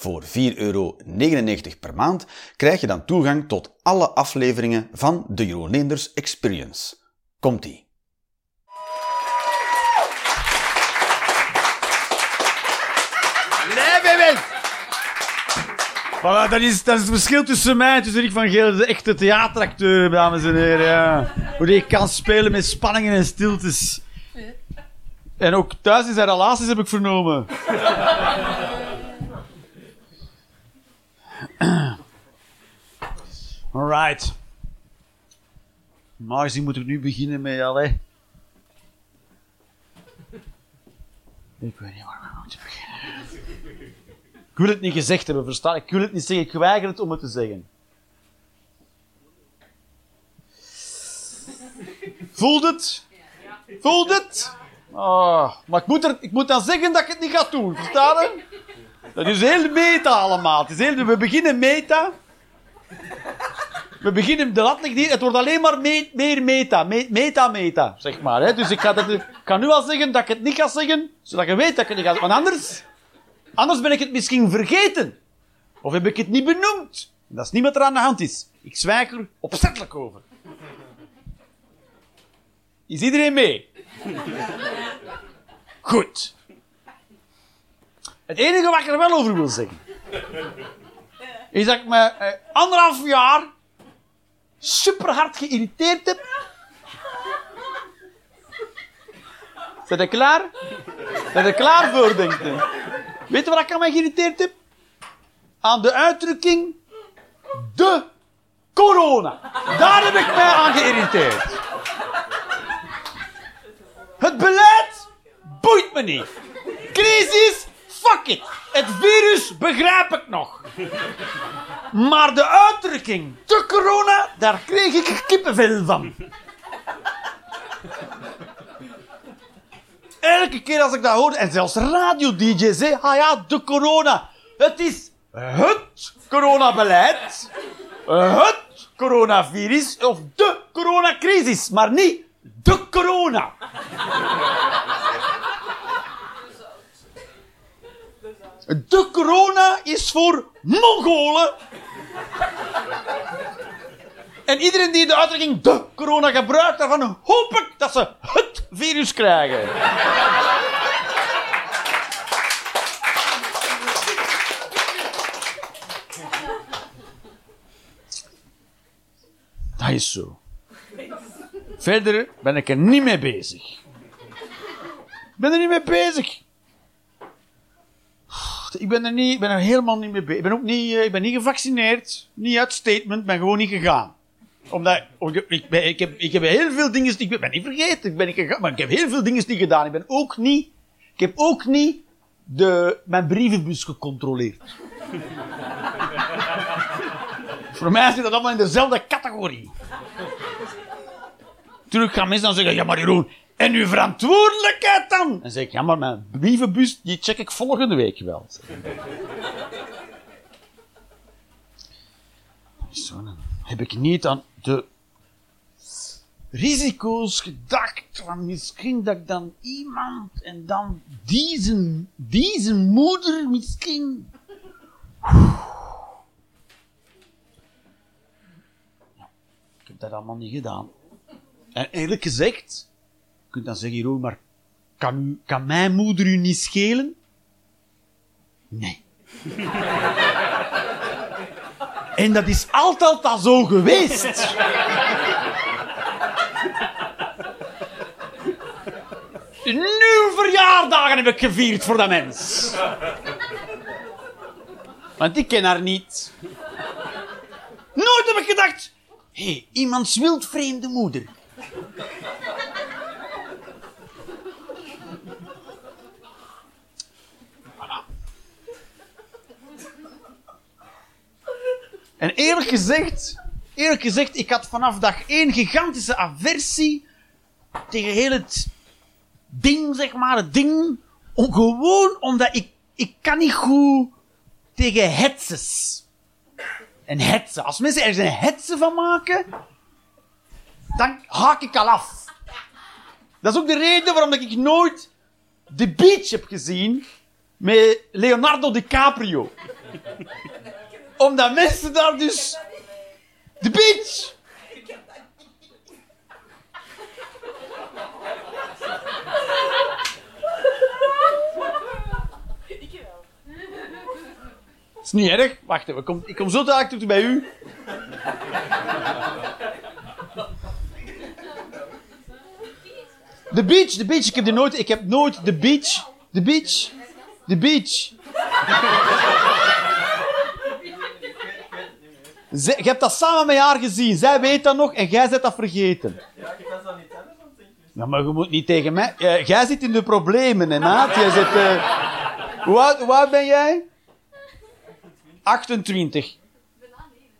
Voor 4,99 euro per maand krijg je dan toegang tot alle afleveringen van de Jeroen Leenders Experience. Komt-ie! Voilà, dat, is, dat is het verschil tussen mij en tussen Rick van Geel, de echte theateracteur, dames en heren. Ja. Hoe die kan spelen met spanningen en stiltes. En ook thuis in zijn relaties heb ik vernomen. Alright. Maar moet ik nu beginnen met, allee. Ik weet niet waar we moeten beginnen. Ik wil het niet gezegd hebben, verstaan? Ik wil het niet zeggen, ik weiger het om het te zeggen. Voelt het? Voelt het? Oh, maar ik moet, er, ik moet dan zeggen dat ik het niet ga doen, verstaan? Dat is heel meta allemaal. Is heel, we beginnen meta. We beginnen, de lat ligt hier, het wordt alleen maar me- meer meta. Me- meta, meta, zeg maar. Hè. Dus ik ga, dat, nu al zeggen dat ik het niet ga zeggen, zodat je weet dat ik het niet ga zeggen. Want anders, anders ben ik het misschien vergeten. Of heb ik het niet benoemd. Dat is niet wat er aan de hand is. Ik zwijg er opzettelijk over. Is iedereen mee? Goed. Het enige wat ik er wel over wil zeggen, is dat ik me eh, anderhalf jaar super hard geïrriteerd heb. Zijn klaar? Zijn je klaar voor, denkt u? Weet je wat ik aan mij geïrriteerd heb? Aan de uitdrukking de corona. Daar heb ik mij aan geïrriteerd. Het beleid boeit me niet. Crisis, fuck it. Het virus begrijp ik nog. Maar de uitdrukking de corona, daar kreeg ik kippenvel van. Elke keer als ik dat hoor, en zelfs radio-dj's, hè, ah ja, de corona. Het is het coronabeleid, het coronavirus of de coronacrisis, maar niet de corona. De corona is voor Mongolen. En iedereen die de uitdrukking de corona gebruikt, daarvan hoop ik dat ze het virus krijgen. Dat is zo. Verder ben ik er niet mee bezig. Ik ben er niet mee bezig. Ik ben er, niet, ik ben er helemaal niet mee bezig. Ik ben ook niet, eh, ik ben niet gevaccineerd. Niet uit statement, ben gewoon niet gegaan. Omdat, oh, ik, ik, ben- ik, heb, ik heb heel veel dingen, ik ben niet vergeten, ik ben niet gegaan, maar ik heb heel veel dingen niet gedaan. Ik ben ook niet, ik heb ook niet de, mijn brievenbus gecontroleerd. Voor mij zit dat allemaal in dezelfde categorie. Natuurlijk gaan mensen dan zeggen, ja maar Jeroen, en uw verantwoordelijkheid dan? En zeg ik, ja maar mijn brievenbus, die check ik volgende week wel. Zo, dan heb ik niet aan de risico's gedacht van misschien dat ik dan iemand en dan deze, deze moeder misschien... Ik heb dat allemaal niet gedaan. En eerlijk gezegd, kunt dan zeggen, Jeroen, maar kan, kan mijn moeder u niet schelen? Nee. en dat is altijd al zo geweest. Nu verjaardagen heb ik gevierd voor dat mens. Want ik ken haar niet. Nooit heb ik gedacht, hé, hey, iemands wildvreemde moeder. En eerlijk gezegd, eerlijk gezegd, ik had vanaf dag één gigantische aversie tegen heel het ding, zeg maar, het ding. Om, gewoon omdat ik, ik kan niet goed tegen hetses. En hetsen. Als mensen er een hetsen van maken, dan haak ik al af. Dat is ook de reden waarom ik nooit The Beach heb gezien met Leonardo DiCaprio. Omdat mensen daar dus... The Beach! is niet erg. Wacht even, ik kom, ik kom zo dadelijk terug bij u. De beach, de beach. Ik heb, die nooit, ik heb nooit de beach. De beach. De beach. Zij, je hebt dat samen met haar gezien. Zij weet dat nog en jij bent dat vergeten. Ja, ik was dat niet anders aan het denken. Ja, maar je moet niet tegen mij. Jij zit in de problemen, hè, maat. Jij zit, eh, hoe, hoe oud ben jij? 28.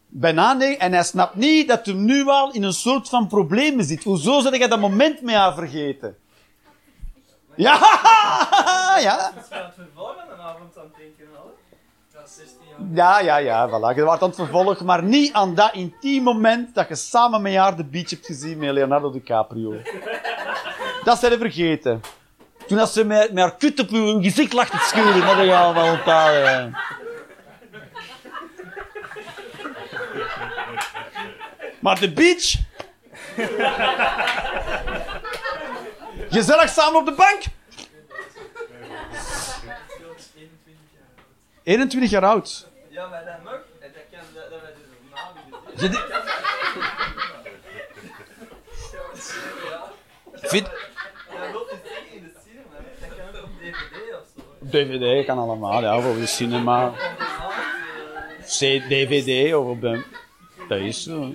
Bijna nee. En hij snapt niet dat hij nu al in een soort van problemen zit. Hoezo zou jij dat moment met haar vergeten? Ja, ja. Dat is van het vervolg van een avond aan het denken, al. Ja, 16 jaar. Ja, ja, ja, voilà. Je wordt aan het vervolgen, maar niet aan dat intiem moment dat je samen met haar de beach hebt gezien met Leonardo DiCaprio. Dat zijn ze vergeten. Toen dat ze met, met haar kut op uw gezicht lag te scheuren, dat je allemaal onthouden. Maar de beach... Gezellig samen op de bank. 21 jaar oud. Ja, maar dat mag. En dat kan dat, dat dus gezien. Je de- Vind... DVD of zo. DVD kan allemaal, ja, voor de cinema. Naam, C- DVD of op de... Dat is zo.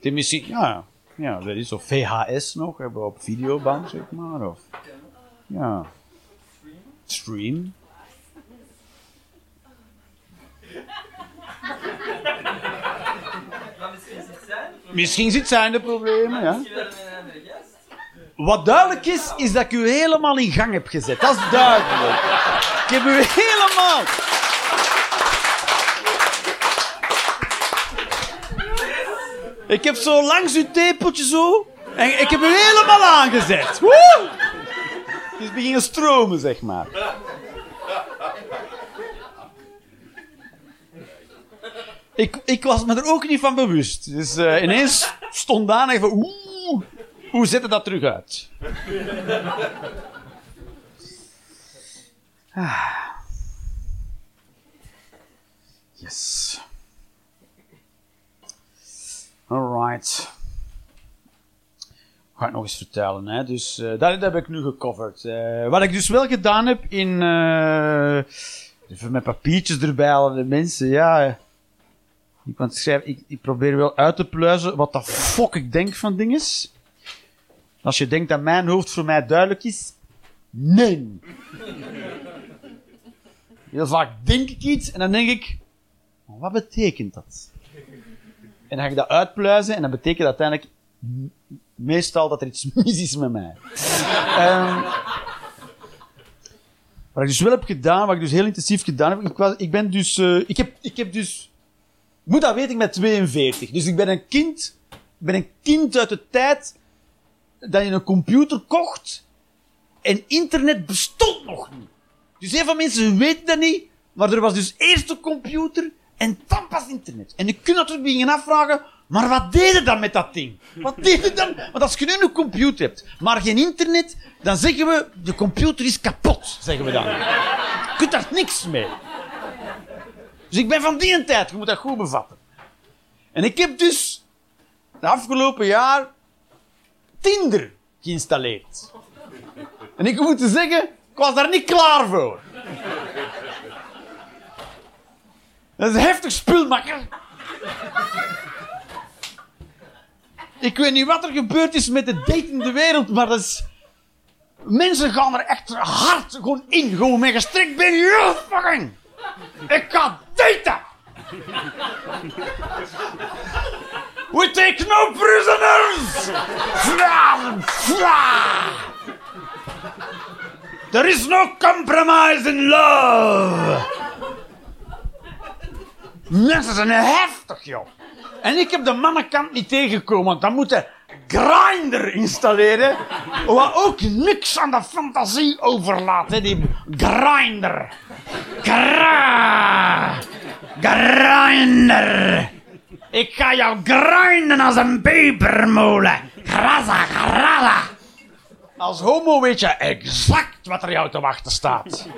De muziek, ja. Ja, dat is zo VHS nog, hebben we op videoband, zeg maar. Of, ja. Stream. Misschien zit zijn de problemen, ja. Wat duidelijk is, is dat ik u helemaal in gang heb gezet. Dat is duidelijk. Ik heb u helemaal... Ik heb zo langs uw tepeltje zo... En ik heb u helemaal aangezet. Woe! Het is beginnen stromen, zeg maar. Ik, ik was me er ook niet van bewust. Dus eh, ineens stond Daan even... Oeh, hoe zet het dat terug uit? Ah. Yes. Alright. Ga ik nog eens vertellen. Hè? Dus, eh, dat, heb ik nu gecoverd. Eh, wat ik dus wel gedaan heb in... even met papiertjes erbij, alle de mensen. Ja, ik, ik, probeer wel uit te pluizen wat de fuck ik denk van dingen. Als je denkt dat mijn hoofd voor mij duidelijk is, nee. Heel vaak denk ik iets en dan denk ik, "Maar wat betekent dat? En dan ga ik dat uitpluizen en dat betekent uiteindelijk meestal dat er iets mis is met mij. Ehm, wat ik dus wel heb gedaan, wat ik dus heel intensief gedaan heb, ik, ik ben dus, eh, ik heb, ik heb dus, moet dat weten, ik ben 42. Dus ik ben een kind, ben een kind uit de tijd dat je een computer kocht en internet bestond nog niet. Dus heel veel mensen weten dat niet, maar er was dus eerst een computer en dan pas internet. En je kunt natuurlijk beginnen afvragen, maar wat deed je dan met dat ding? Wat deed je dan? Want als je nu een computer hebt, maar geen internet, dan zeggen we, de computer is kapot, zeggen we dan. Je kunt daar niks mee. Dus ik ben van die tijd, je moet dat goed bevatten. En ik heb dus de afgelopen jaar Tinder geïnstalleerd. En ik moet zeggen, ik was daar niet klaar voor. Dat is een heftig spul, makker. Ik weet niet wat er gebeurd is met de datende wereld, maar dat. Mensen gaan er echt hard gewoon in. Gewoon met gestrekt ben. Ja, fucking. Ik ga daten. We take no prisoners! Fra. There is no compromise in love! Mensen zijn heftig, joh. En ik heb de mannenkant niet tegengekomen, want dan moet je Grindr installeren. Wat ook niks aan de fantasie overlaat, die Grindr. Gra. Grindr. Ik ga jou grinden als een pepermolen. Graza, graza. Als homo weet je exact wat er jou te wachten staat.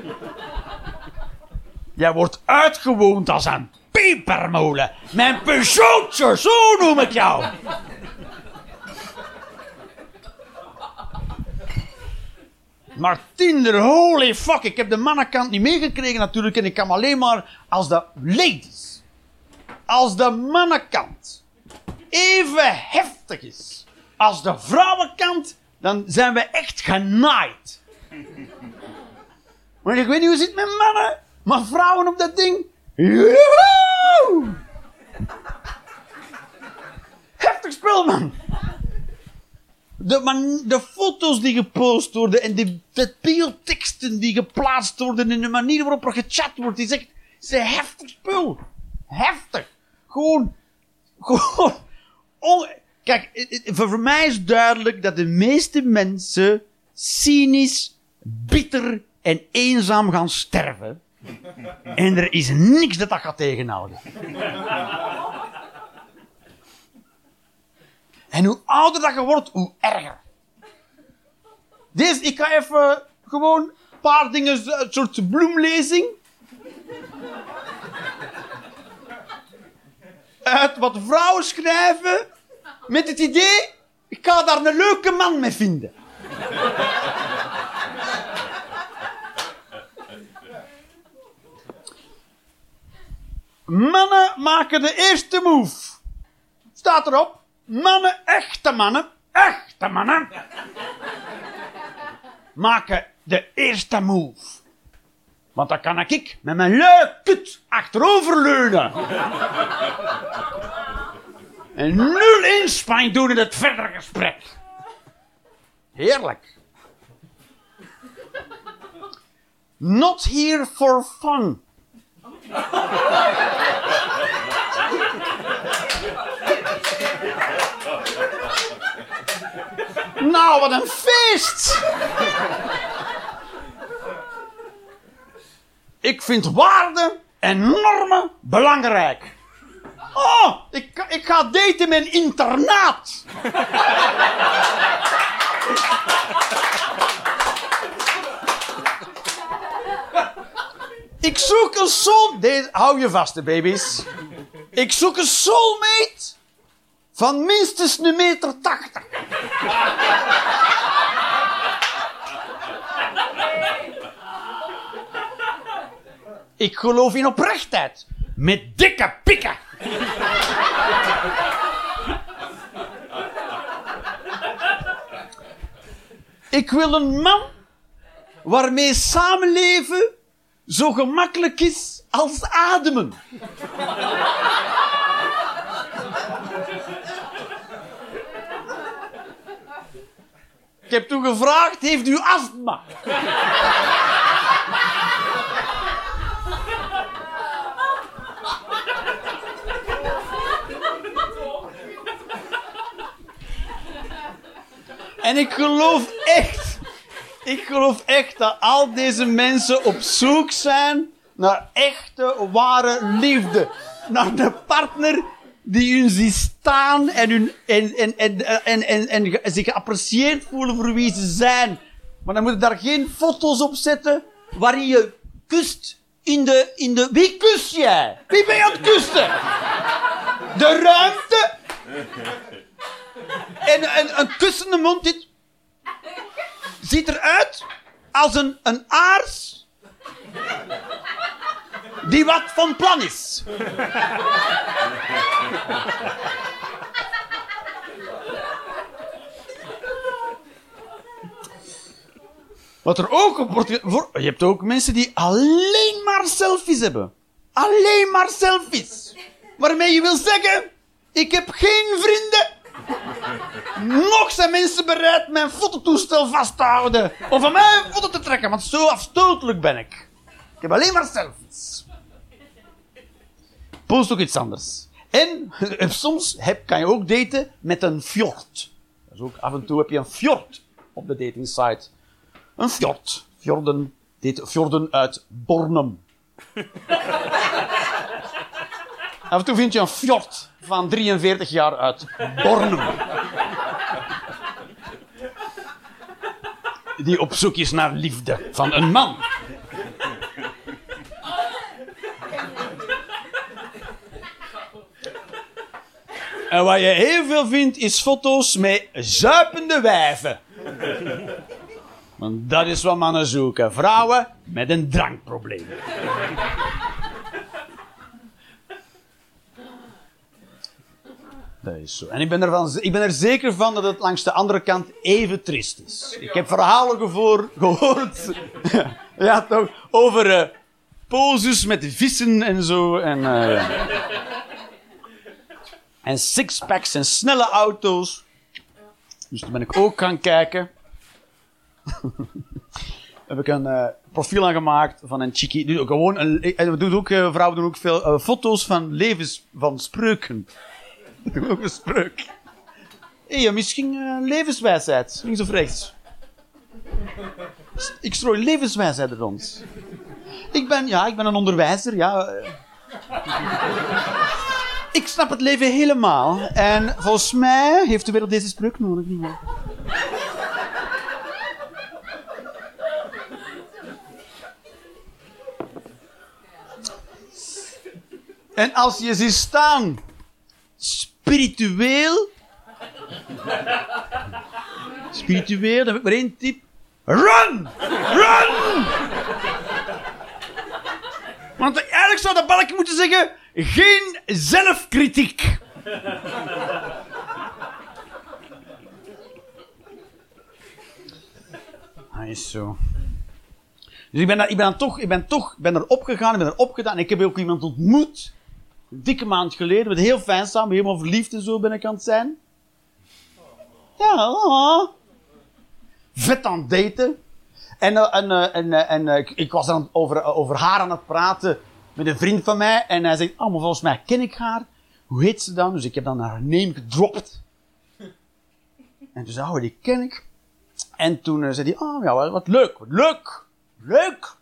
Jij wordt uitgewoond als een pepermolen. Mijn Peugeotje, zo noem ik jou. Maar Tinder, holy fuck, ik heb de mannenkant niet meegekregen natuurlijk en ik kan alleen maar als de ladies, als de mannenkant even heftig is als de vrouwenkant, dan zijn we echt genaaid. Maar ik weet niet hoe het zit met mannen, maar vrouwen op dat ding, joehoe! Heftig spul, man. De, man, de foto's die gepost worden en de, de beeldteksten die geplaatst worden en de manier waarop er gechat wordt, is echt is een heftig spul. Heftig. Gewoon, gewoon, on- Kijk, voor mij is duidelijk dat de meeste mensen cynisch, bitter en eenzaam gaan sterven. En er is niks dat dat gaat tegenhouden. En hoe ouder dat je wordt, hoe erger. Deze, ik ga even gewoon een paar dingen, een soort bloemlezing. Uit wat vrouwen schrijven, met het idee, ik ga daar een leuke man mee vinden. Mannen maken de eerste move. Staat erop. Mannen, echte mannen, echte mannen, maken de eerste move. Want dan kan ik met mijn leuk kut achteroverleunen. En nul inspanning doen in het verdere gesprek. Heerlijk. Not here for fun. Nou, wat een feest! Ik vind waarden en normen belangrijk. Oh, ik, ik ga daten met een internaat. Ik zoek een soul... Deze, hou je vast, baby's. Ik zoek een soulmate van minstens een meter tachtig. Ik geloof in oprechtheid. Met dikke pikken. Ik wil een man waarmee samenleven zo gemakkelijk is als ademen. Ik heb toen gevraagd, heeft u astma? En ik geloof echt, ik geloof echt dat al deze mensen op zoek zijn naar echte, ware liefde. Naar een partner die hun ziet staan en, hun, en, en, en, en, en, zich geapprecieerd voelen voor wie ze zijn. Maar dan moet je daar geen foto's op zetten waarin je kust in de, in de... Wie kust jij? Wie ben je aan het kusten? De ruimte en, en een kussende mond dit ziet eruit als een, een aars die wat van plan is. Wat er ook wordt... Je hebt ook mensen die alleen maar selfies hebben. Alleen maar selfies. Waarmee je wil zeggen... Ik heb geen vrienden. Nog zijn mensen bereid mijn fototoestel vast te houden. Om van mij foto te trekken, want zo afstotelijk ben ik. Ik heb alleen maar selfies. Post ook iets anders. En soms heb, kan je ook daten met een fjord. Dus ook af en toe heb je een fjord op de dating site. Een fjord. Fjorden, date, fjorden uit Bornum. af en toe vind je een fjord van 43 jaar uit Bornum. Die op zoek is naar liefde van een man. En wat je heel veel vindt, is foto's met zuipende wijven. Want dat is wat mannen zoeken. Vrouwen met een drankprobleem. Dat is zo. En ik ben, ik ben er zeker van dat het langs de andere kant even trist is. Ik heb verhalen gevoor, gehoord. ja, toch? Over uh, poses met vissen en zo. En, uh, en sixpacks en snelle auto's. Dus daar ben ik ook gaan kijken. heb ik een uh, profiel aangemaakt van een chickie. Doe gewoon een, en doet ook, uh, vrouwen doen ook veel foto's van levens, van spreuken. ook een spreuk. Misschien levenswijsheid, links of rechts. Ik strooi levenswijsheid rond. Ik ben, ja, ik ben een onderwijzer, ja. Ik snap het leven helemaal. En volgens mij heeft de wereld deze spreuk nodig. En als je ziet staan, spiritueel. Spiritueel, dan heb ik maar één tip. Run! Run! Want eigenlijk zou dat balkje moeten zeggen: geen zelfkritiek. Hij is zo. Dus ik ben, daar, ik ben, toch, ik ben toch ben erop gegaan, ik ben erop gedaan. Ik heb ook iemand ontmoet, dikke maand geleden, met heel fijn samen, helemaal verliefd en zo aan het zijn. Ja, oh. vet aan het daten. En, en, en, en, en ik was dan over, over haar aan het praten met een vriend van mij. En hij zegt, oh, maar volgens mij ken ik haar. Hoe heet ze dan? Dus ik heb dan haar name gedropt. En toen zei oh, die ken ik. En toen zei hij, oh ja, wat leuk, wat leuk. Leuk!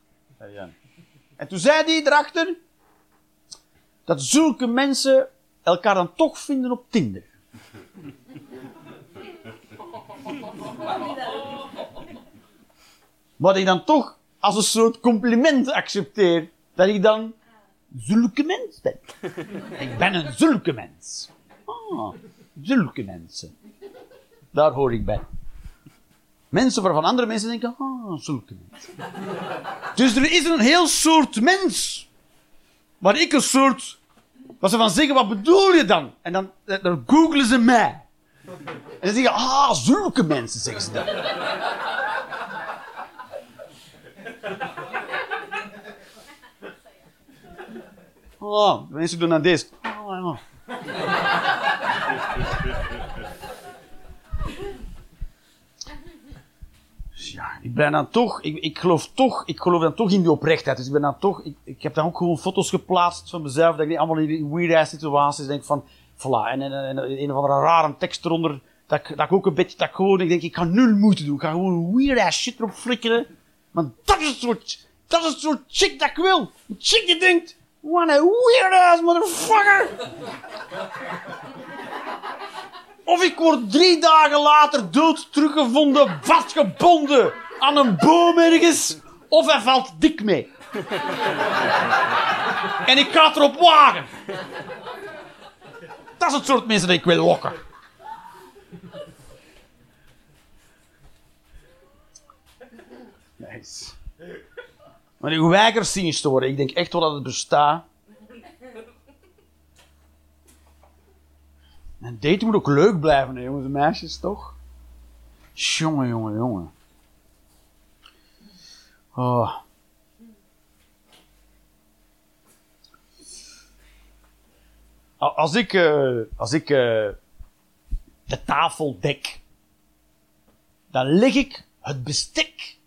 En toen zei hij erachter dat zulke mensen elkaar dan toch vinden op Tinder. Wat ik dan toch als een soort compliment accepteer. Dat ik dan zulke mens ben. ik ben een zulke mens. Ah, zulke mensen. Daar hoor ik bij. Mensen waarvan andere mensen denken, ah, zulke mensen. dus er is een heel soort mens. Waar ik een soort, wat ze van zeggen, wat bedoel je dan? En dan, dan googelen ze mij. En dan zeggen, ah, zulke mensen, zeggen ze dan. Oh, mensen doen dan deze. Oh, ja. ik ben dan toch, ik, ik geloof toch, ik geloof dan toch in die oprechtheid. Dus ik ben dan toch, ik, ik heb dan ook gewoon foto's geplaatst van mezelf, dat ik niet allemaal in die weird situaties denk van, voilà, en, en, en, een of andere rare tekst eronder, dat, ik, dat ik ook een beetje, dat gewoon, ik denk, ik ga nul moeite doen, ik ga gewoon weird ass shit erop flikkeren. Maar dat is het soort, dat is het soort chick dat ik wil. Een chick die denkt, what a weird ass motherfucker. Of ik word drie dagen later dood teruggevonden, vastgebonden aan een boom ergens. Of hij valt dik mee. en ik ga erop wagen. Dat is het soort mensen dat ik wil lokken. Nice. Maar ik weiger zien te. Ik denk echt wel dat het bestaat. En daten moet ook leuk blijven, hè, jongens en meisjes, toch? Jongen, jongen, jongen. Oh. Als ik, eh, als ik eh, de tafel dek, dan leg ik het bestek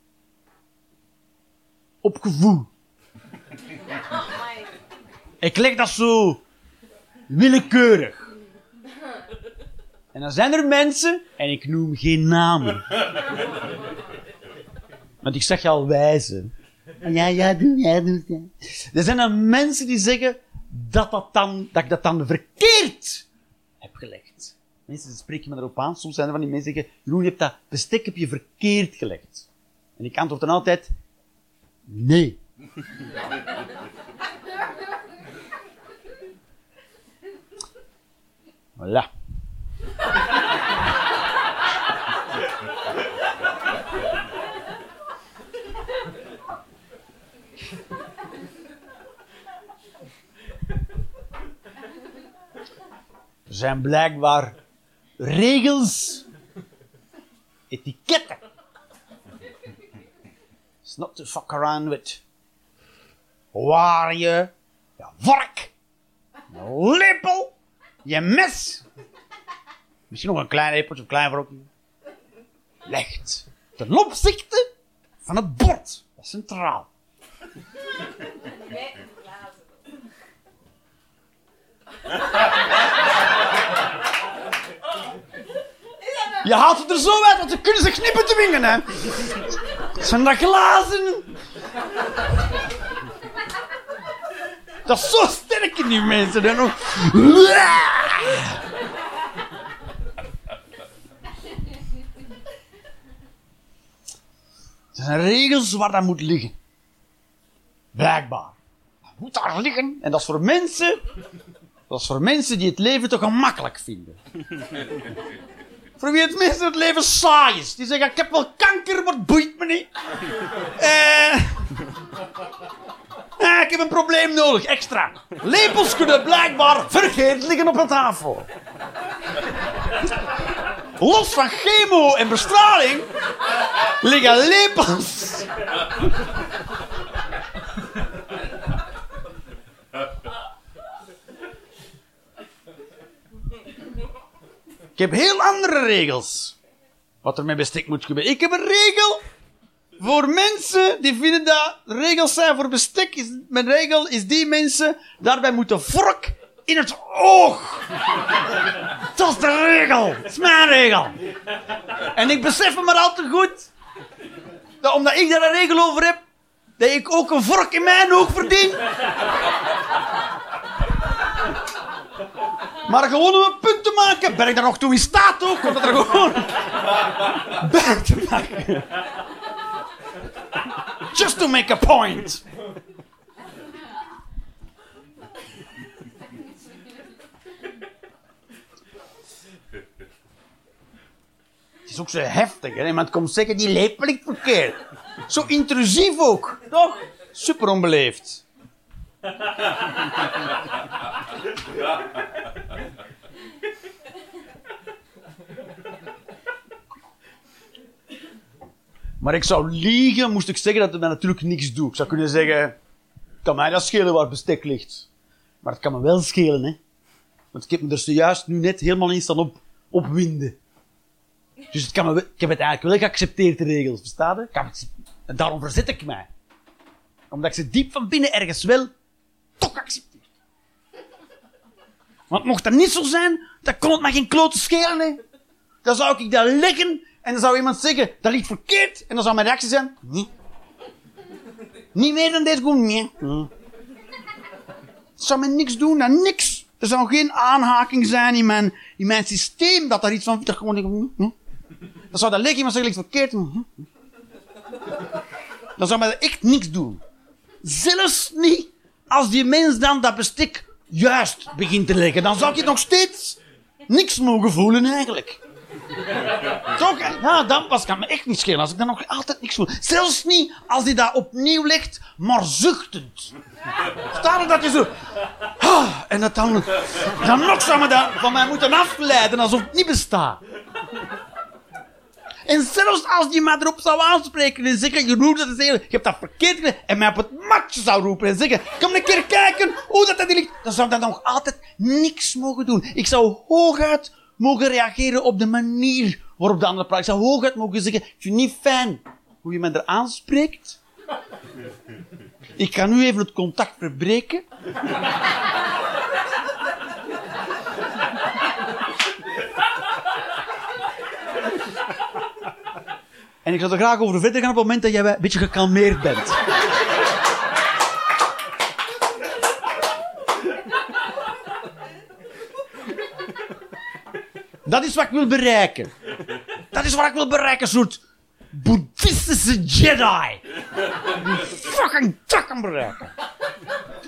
op gevoel. Ik leg dat zo willekeurig. En dan zijn er mensen, en ik noem geen namen. Want ik zeg je al wijzen. Ja, ja, doe, ja, doe. Ja. Er zijn dan mensen die zeggen dat, dat, dan, dat ik dat dan verkeerd heb gelegd. Mensen spreken me erop aan. Soms zijn er van die mensen die zeggen, Jeroen, je hebt dat bestek heb je verkeerd gelegd. En ik antwoord dan altijd, nee. Voilà. Er zijn blijkbaar regels, etiketten. It's not to fuck around with. Waar je je vork, je lepel, je mes, misschien nog een klein lepeltje, een klein vorkje, legt ten opzichte van het bord, dat is centraal. Je haalt het er zo uit, want ze kunnen zich knippen te wingen, hè. Zijn dat glazen? Dat is zo sterk in die mensen, nog. Er zijn regels waar dat moet liggen. Blijkbaar. Dat moet daar liggen. En dat is voor mensen... Dat is voor mensen die het leven toch gemakkelijk vinden. Voor wie het mensen het leven saai is. Die zeggen, ik heb wel kanker, maar het boeit me niet. Eh... eh, ik heb een probleem nodig, extra. Lepels kunnen blijkbaar verkeerd liggen op een tafel. Los van chemo en bestraling liggen lepels. Ik heb heel andere regels. Wat er met bestek moet gebeuren. Ik heb een regel voor mensen die vinden dat regels zijn voor bestek. Mijn regel is die mensen daarbij moeten vork in het oog. Dat is de regel. Dat is mijn regel. En ik besef me maar al te goed dat omdat ik daar een regel over heb, dat ik ook een vork in mijn oog verdien. Maar gewoon om een punt te maken, ben ik daar nog toe in staat ook, om dat er gewoon bij te maken. Just to make a point. Het is ook zo heftig, hè? Iemand komt zeggen, die lepel ligt verkeerd. Zo intrusief ook, toch? Super onbeleefd. Maar ik zou liegen, moest ik zeggen dat het mij natuurlijk niks doet. Ik zou kunnen zeggen, kan mij dat schelen waar bestek ligt. Maar het kan me wel schelen, hè. Want ik heb me er zojuist nu net helemaal in staan op, opwinden. Dus het kan ik heb het eigenlijk wel geaccepteerd, de regels, het- En daarom verzet ik mij. Omdat ik ze diep van binnen ergens wel toch accepteer. Want mocht dat niet zo zijn, dan kon het geen klote schelen, hè. Dan zou ik dat leggen en dan zou iemand zeggen, dat ligt verkeerd. En dan zou mijn reactie zijn, nee. Niet meer dan dit, gewoon nee. Zou mij niks doen, dan niks. Er zou geen aanhaking zijn in mijn, in mijn systeem dat daar iets van... Dat gewoon, nee. Dan zou dat liggen, iemand zeggen, ligt verkeerd. Nee. Dan zou mij echt niks doen. Zelfs niet als die mens dan dat bestek juist begint te leggen. Dan zou het nog steeds niks mogen voelen eigenlijk. Toch? Ja, dan pas kan me echt niet schelen als ik dan nog altijd niks voel. Zelfs niet als hij dat opnieuw legt, maar zuchtend. Er dat je zo... Ah, en dat dan... Dan nog zou me dat van mij moeten afleiden alsof het niet bestaat. En zelfs als die mij erop zou aanspreken en zeggen, Jeroen, dat is zeggen, je hebt dat verkeerd gedaan, en mij op het matje zou roepen en zeggen, kom een keer kijken hoe dat, dat ligt, dan zou ik dat nog altijd niks mogen doen. Ik zou hooguit mogen reageren op de manier waarop de andere praat. Ik zou hooguit mogen zeggen, ik vind niet fijn hoe je me er aanspreekt. Ik ga nu even het contact verbreken. En ik zou er graag over verder gaan op het moment dat jij een beetje gekalmeerd bent. Dat is wat ik wil bereiken. Dat is wat ik wil bereiken, soort boeddhistische Jedi. Fucking dat kan bereiken.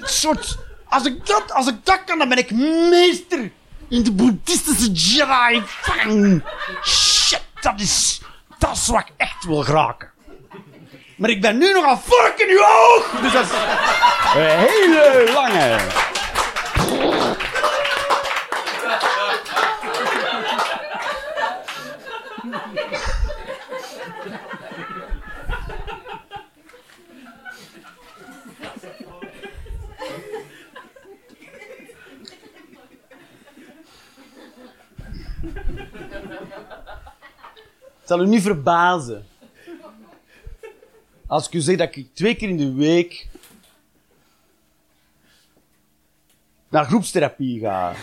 Soort, als ik dat, als ik dat kan, dan ben ik meester in de boeddhistische Jedi. Fucking shit, dat is, dat is wat ik echt wil geraken. Maar ik ben nu nog aan vork in uw oog. Dus dat is een hele lange. Zal u niet verbazen. Als ik u zeg dat ik twee keer in de week naar groepstherapie ga.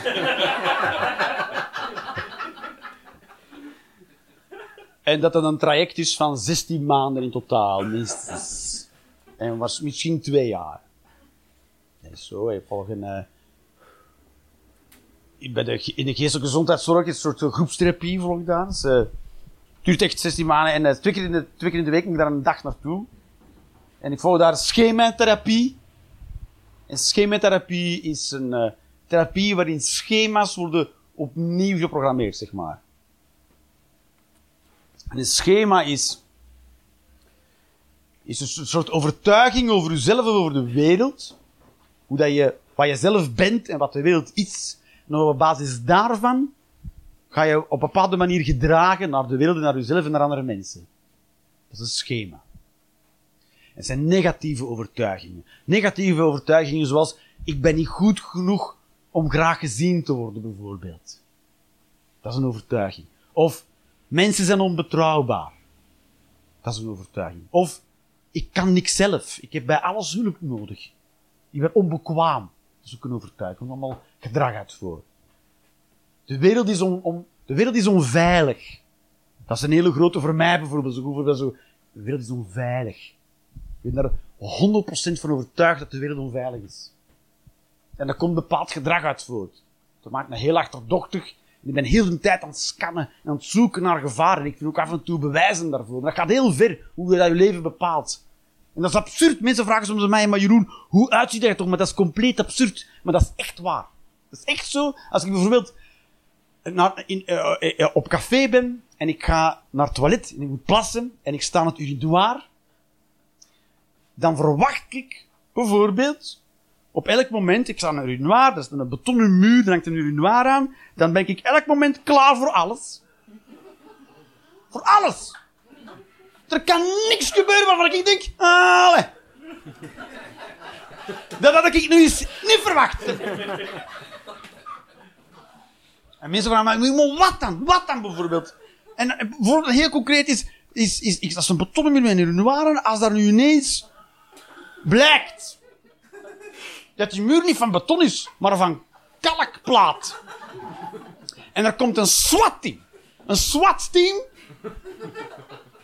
en dat dat een traject is van 16 maanden in totaal, minstens. En was misschien twee jaar. Is zo, ik volg een... bij de, in de geestelijke gezondheidszorg is een soort groepstherapie volg ik daar. Eh, duurt echt 16 maanden en eh, twee, keer in de, twee keer in de week moet ik daar een dag naartoe. En ik volg daar schematherapie. En schematherapie is een eh, therapie waarin schema's worden opnieuw geprogrammeerd, zeg maar. En een schema is, is een soort overtuiging over jezelf en over de wereld. Hoe dat je, wat je zelf bent en wat de wereld is. En op basis daarvan ga je op een bepaalde manier gedragen naar de wereld, naar jezelf en naar andere mensen. Dat is een schema. Het zijn negatieve overtuigingen. Negatieve overtuigingen zoals, ik ben niet goed genoeg om graag gezien te worden, bijvoorbeeld. Dat is een overtuiging. Of, mensen zijn onbetrouwbaar. Dat is een overtuiging. Of, ik kan niks zelf. Ik heb bij alles hulp nodig. Ik ben onbekwaam. Dat is ook een overtuiging. Er allemaal gedrag uit voor. De wereld is, on, de wereld is onveilig. Dat is een hele grote voor mij bijvoorbeeld. De wereld is onveilig. Ik ben daar 100% van overtuigd dat de wereld onveilig is. En daar komt bepaald gedrag uit voort. Dat maakt me heel achterdochtig. Ik ben heel de tijd aan het scannen en aan het zoeken naar gevaar. En ik vind ook af en toe bewijzen daarvoor. Maar dat gaat heel ver, hoe je dat je leven bepaalt. En dat is absurd. Mensen vragen soms aan mij, maar Jeroen, hoe uitziet dat toch? Maar dat is compleet absurd. Maar dat is echt waar. Dat is echt zo. Als ik bijvoorbeeld naar, in, eh, eh, eh, op café ben en ik ga naar het toilet en ik moet plassen en ik sta aan het urinoir, dan verwacht ik bijvoorbeeld op elk moment, ik sta aan een urinoir, dat is een betonnen muur, er hangt een urinoir aan, dan ben ik elk moment klaar voor alles. Voor alles. Er kan niks gebeuren waarvan ik denk, allee. Dat had ik nu eens niet verwacht. En mensen vragen mij, wat dan? Wat dan bijvoorbeeld? En bijvoorbeeld heel concreet is, is, is, als een betonnen muur een urinoir aan, als daar nu ineens blijkt dat die muur niet van beton is, maar van kalkplaat. En er komt een SWAT-team. Een SWAT-team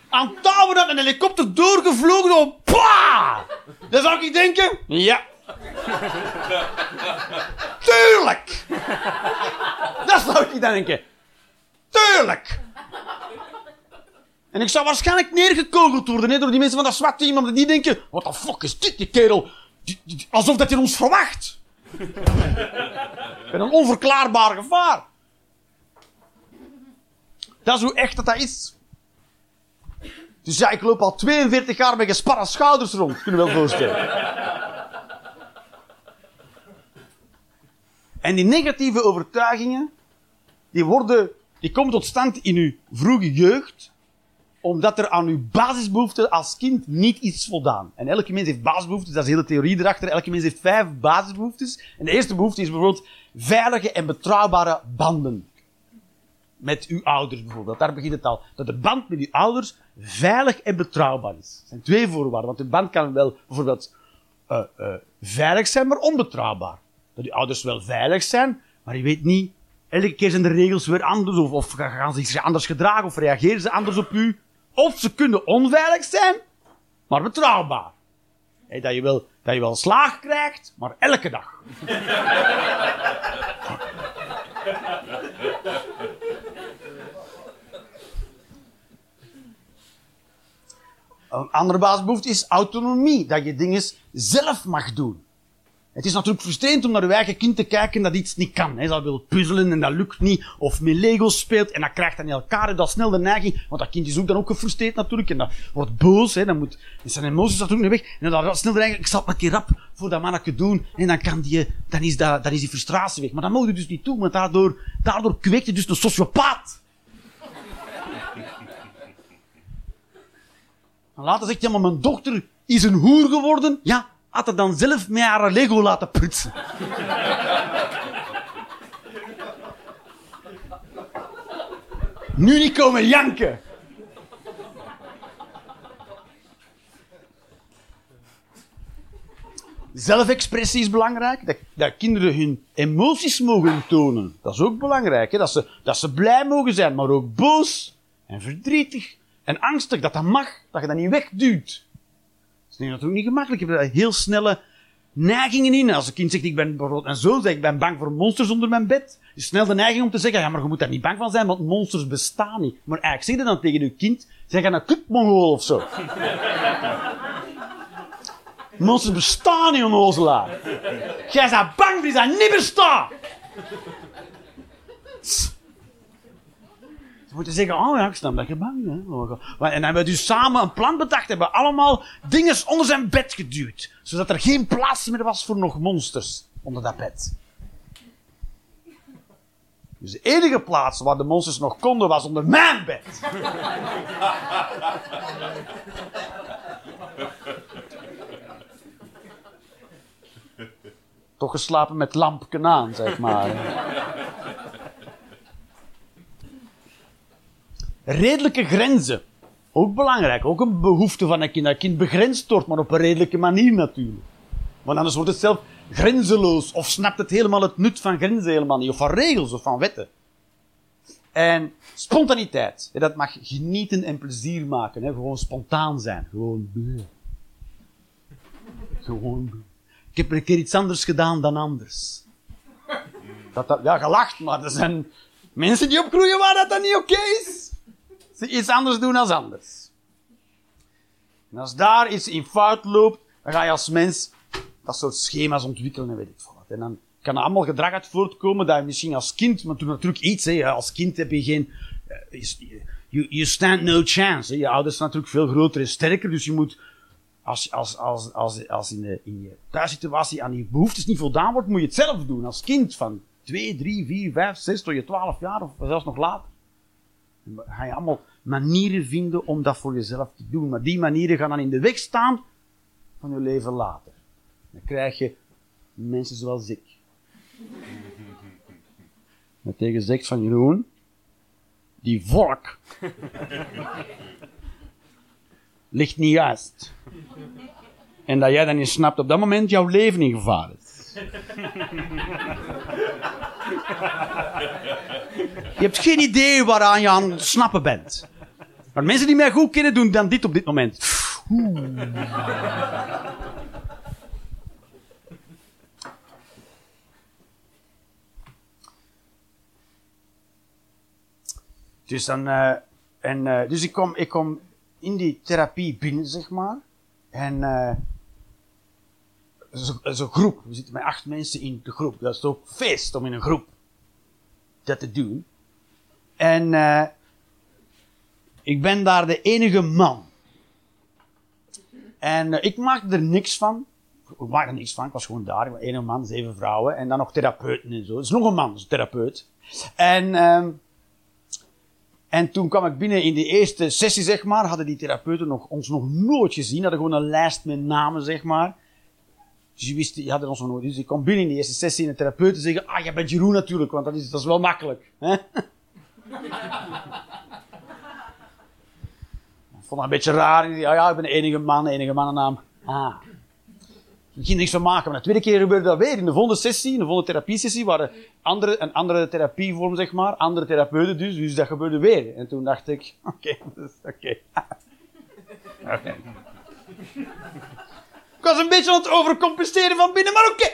aan touwen dat een helikopter doorgevlogen door. Pah! Dan zou ik denken, ja. Tuurlijk! Dat zou ik denken. Tuurlijk! En ik zou waarschijnlijk neergekogeld worden hè, door die mensen van dat SWAT-team, omdat die denken, wat de fuck is dit, die kerel? Alsof dat hij ons verwacht. Met een onverklaarbaar gevaar. Dat is hoe echt dat, dat is. Dus ja, ik loop al 42 jaar met gespannen schouders rond, kunnen we wel voorstellen. En die negatieve overtuigingen, die worden, die komen tot stand in uw vroege jeugd. omdat er aan uw basisbehoeften als kind niet is voldaan. En elke mens heeft basisbehoeftes, dat is de hele theorie erachter. Elke mens heeft vijf basisbehoeftes. En de eerste behoefte is bijvoorbeeld veilige en betrouwbare banden. Met uw ouders bijvoorbeeld. Daar begint het al. Dat de band met uw ouders veilig en betrouwbaar is. Dat zijn twee voorwaarden. Want de band kan wel bijvoorbeeld uh, uh, veilig zijn, maar onbetrouwbaar. Dat uw ouders wel veilig zijn, maar je weet niet Elke keer zijn de regels weer anders, of, of gaan ze zich anders gedragen, of reageren ze anders op u. Of ze kunnen onveilig zijn, maar betrouwbaar. dat, je wel, dat je wel slaag krijgt, maar elke dag. Een andere basisbehoefte is autonomie. Dat je dingen zelf mag doen. Het is natuurlijk frustrerend om naar uw eigen kind te kijken dat iets niet kan. Hij Dat wil puzzelen en dat lukt niet. Of met Lego speelt en dat krijgt dan in elkaar. En dat snel de neiging. Want dat kind is ook dan ook gefrustreerd natuurlijk. En dat wordt boos. Hè. Dan moet zijn emoties natuurlijk weg. En dan snel de neiging. Ik zal het een keer rap voor dat manneke doen. En dan, kan die, dan, is dat, dan is die frustratie weg. Maar dat moet je dus niet doen. Want daardoor, daardoor kweekt je dus een sociopaat. En later zegt hij, maar mijn dochter is een hoer geworden. Ja, had er dan zelf met haar Lego laten prutsen. nu niet komen janken. Zelfexpressie is belangrijk. Dat, dat, kinderen hun emoties mogen tonen. Dat is ook belangrijk. Hè? Dat, ze, dat ze blij mogen zijn, maar ook boos en verdrietig en angstig. Dat dat mag, dat je dat niet wegduwt is natuurlijk niet gemakkelijk. Je hebt daar heel snelle neigingen in. Als een kind zegt, ik ben bijvoorbeeld, en zo zeg ik ben bang voor monsters onder mijn bed. Je snel de neiging om te zeggen, ja, maar je moet daar niet bang van zijn, want monsters bestaan niet. Maar eigenlijk zeg dan tegen je kind, zeg je een kutmongool of zo. monsters bestaan niet, onnozelaar. Jij bent bang voor die zijn niet bestaan. Ze moeten zeggen, oh ja, ik dat je bang bent. En hebben we dus samen een plan bedacht. Hebben allemaal dingen onder zijn bed geduwd. Zodat er geen plaats meer was voor nog monsters onder dat bed. Dus de enige plaats waar de monsters nog konden was onder mijn bed. Toch geslapen met lampken aan, zeg maar. Redelijke grenzen. Ook belangrijk, ook een behoefte van een kind. Dat kind begrensd wordt, maar op een redelijke manier natuurlijk. Want anders wordt het zelf grenzeloos, of snapt het helemaal het nut van grenzen helemaal niet, of van regels of van wetten. En spontaniteit, dat mag genieten en plezier maken, hè? gewoon spontaan zijn, gewoon. Gewoon. Ik heb een keer iets anders gedaan dan anders. Dat, dat, ja, gelacht, maar er zijn mensen die opgroeien waar dat dan niet oké is iets anders doen als anders. En als daar iets in fout loopt, dan ga je als mens dat soort schema's ontwikkelen en weet ik wat. En dan kan er allemaal gedrag uit voortkomen dat je misschien als kind, maar toen natuurlijk iets, hè, als kind heb je geen, uh, you, you stand no chance. Je ouders zijn natuurlijk veel groter en sterker, dus je moet, als, als, als, als, als in, in je thuissituatie aan je behoeftes niet voldaan wordt, moet je het zelf doen. Als kind van 2, 3, 4, 5, 6 tot je 12 jaar of zelfs nog later. Dan ga je allemaal manieren vinden om dat voor jezelf te doen. Maar die manieren gaan dan in de weg staan van je leven later. Dan krijg je mensen zoals ik. Dat tegen zegt van Jeroen, die vork ligt niet juist. En dat jij dan niet snapt op dat moment jouw leven in gevaar is. Je hebt geen idee waaraan je aan het snappen bent. Maar mensen die mij goed kennen, doen dan dit op dit moment. Dus, dan, uh, en, uh, dus ik, kom, ik kom in die therapie binnen, zeg maar. En uh, is een groep. We zitten met acht mensen in de groep. Dat is ook feest om in een groep dat te doen. En uh, ik ben daar de enige man. En uh, ik maakte er niks van. Ik maakte er niks van. Ik was gewoon daar. Ik enige man, zeven vrouwen. En dan nog therapeuten en zo. Het is nog een man, therapeut. En, uh, En toen kwam ik binnen in die eerste sessie, zeg maar, hadden die therapeuten nog, ons nog nooit gezien. Hadden gewoon een lijst met namen, zeg maar. Dus die wisten, die hadden ons nog nooit. Dus ik kwam binnen in die eerste sessie en de therapeuten zeggen, ah, jij bent Jeroen natuurlijk, want dat is, dat is wel makkelijk. Ik vond dat een beetje raar. Ja, ja, ik ben de enige man, de enige mannennaam. Ah. Ik ging niks van maken. Maar de tweede keer gebeurde dat weer. In de volgende sessie, in de volgende therapiesessie, waren andere, een andere therapievorm, zeg maar. Andere therapeuten dus. Dus dat gebeurde weer. En toen dacht ik, oké, dus, oké. Oké. Ik was een beetje aan het overcompenseren van binnen, maar oké.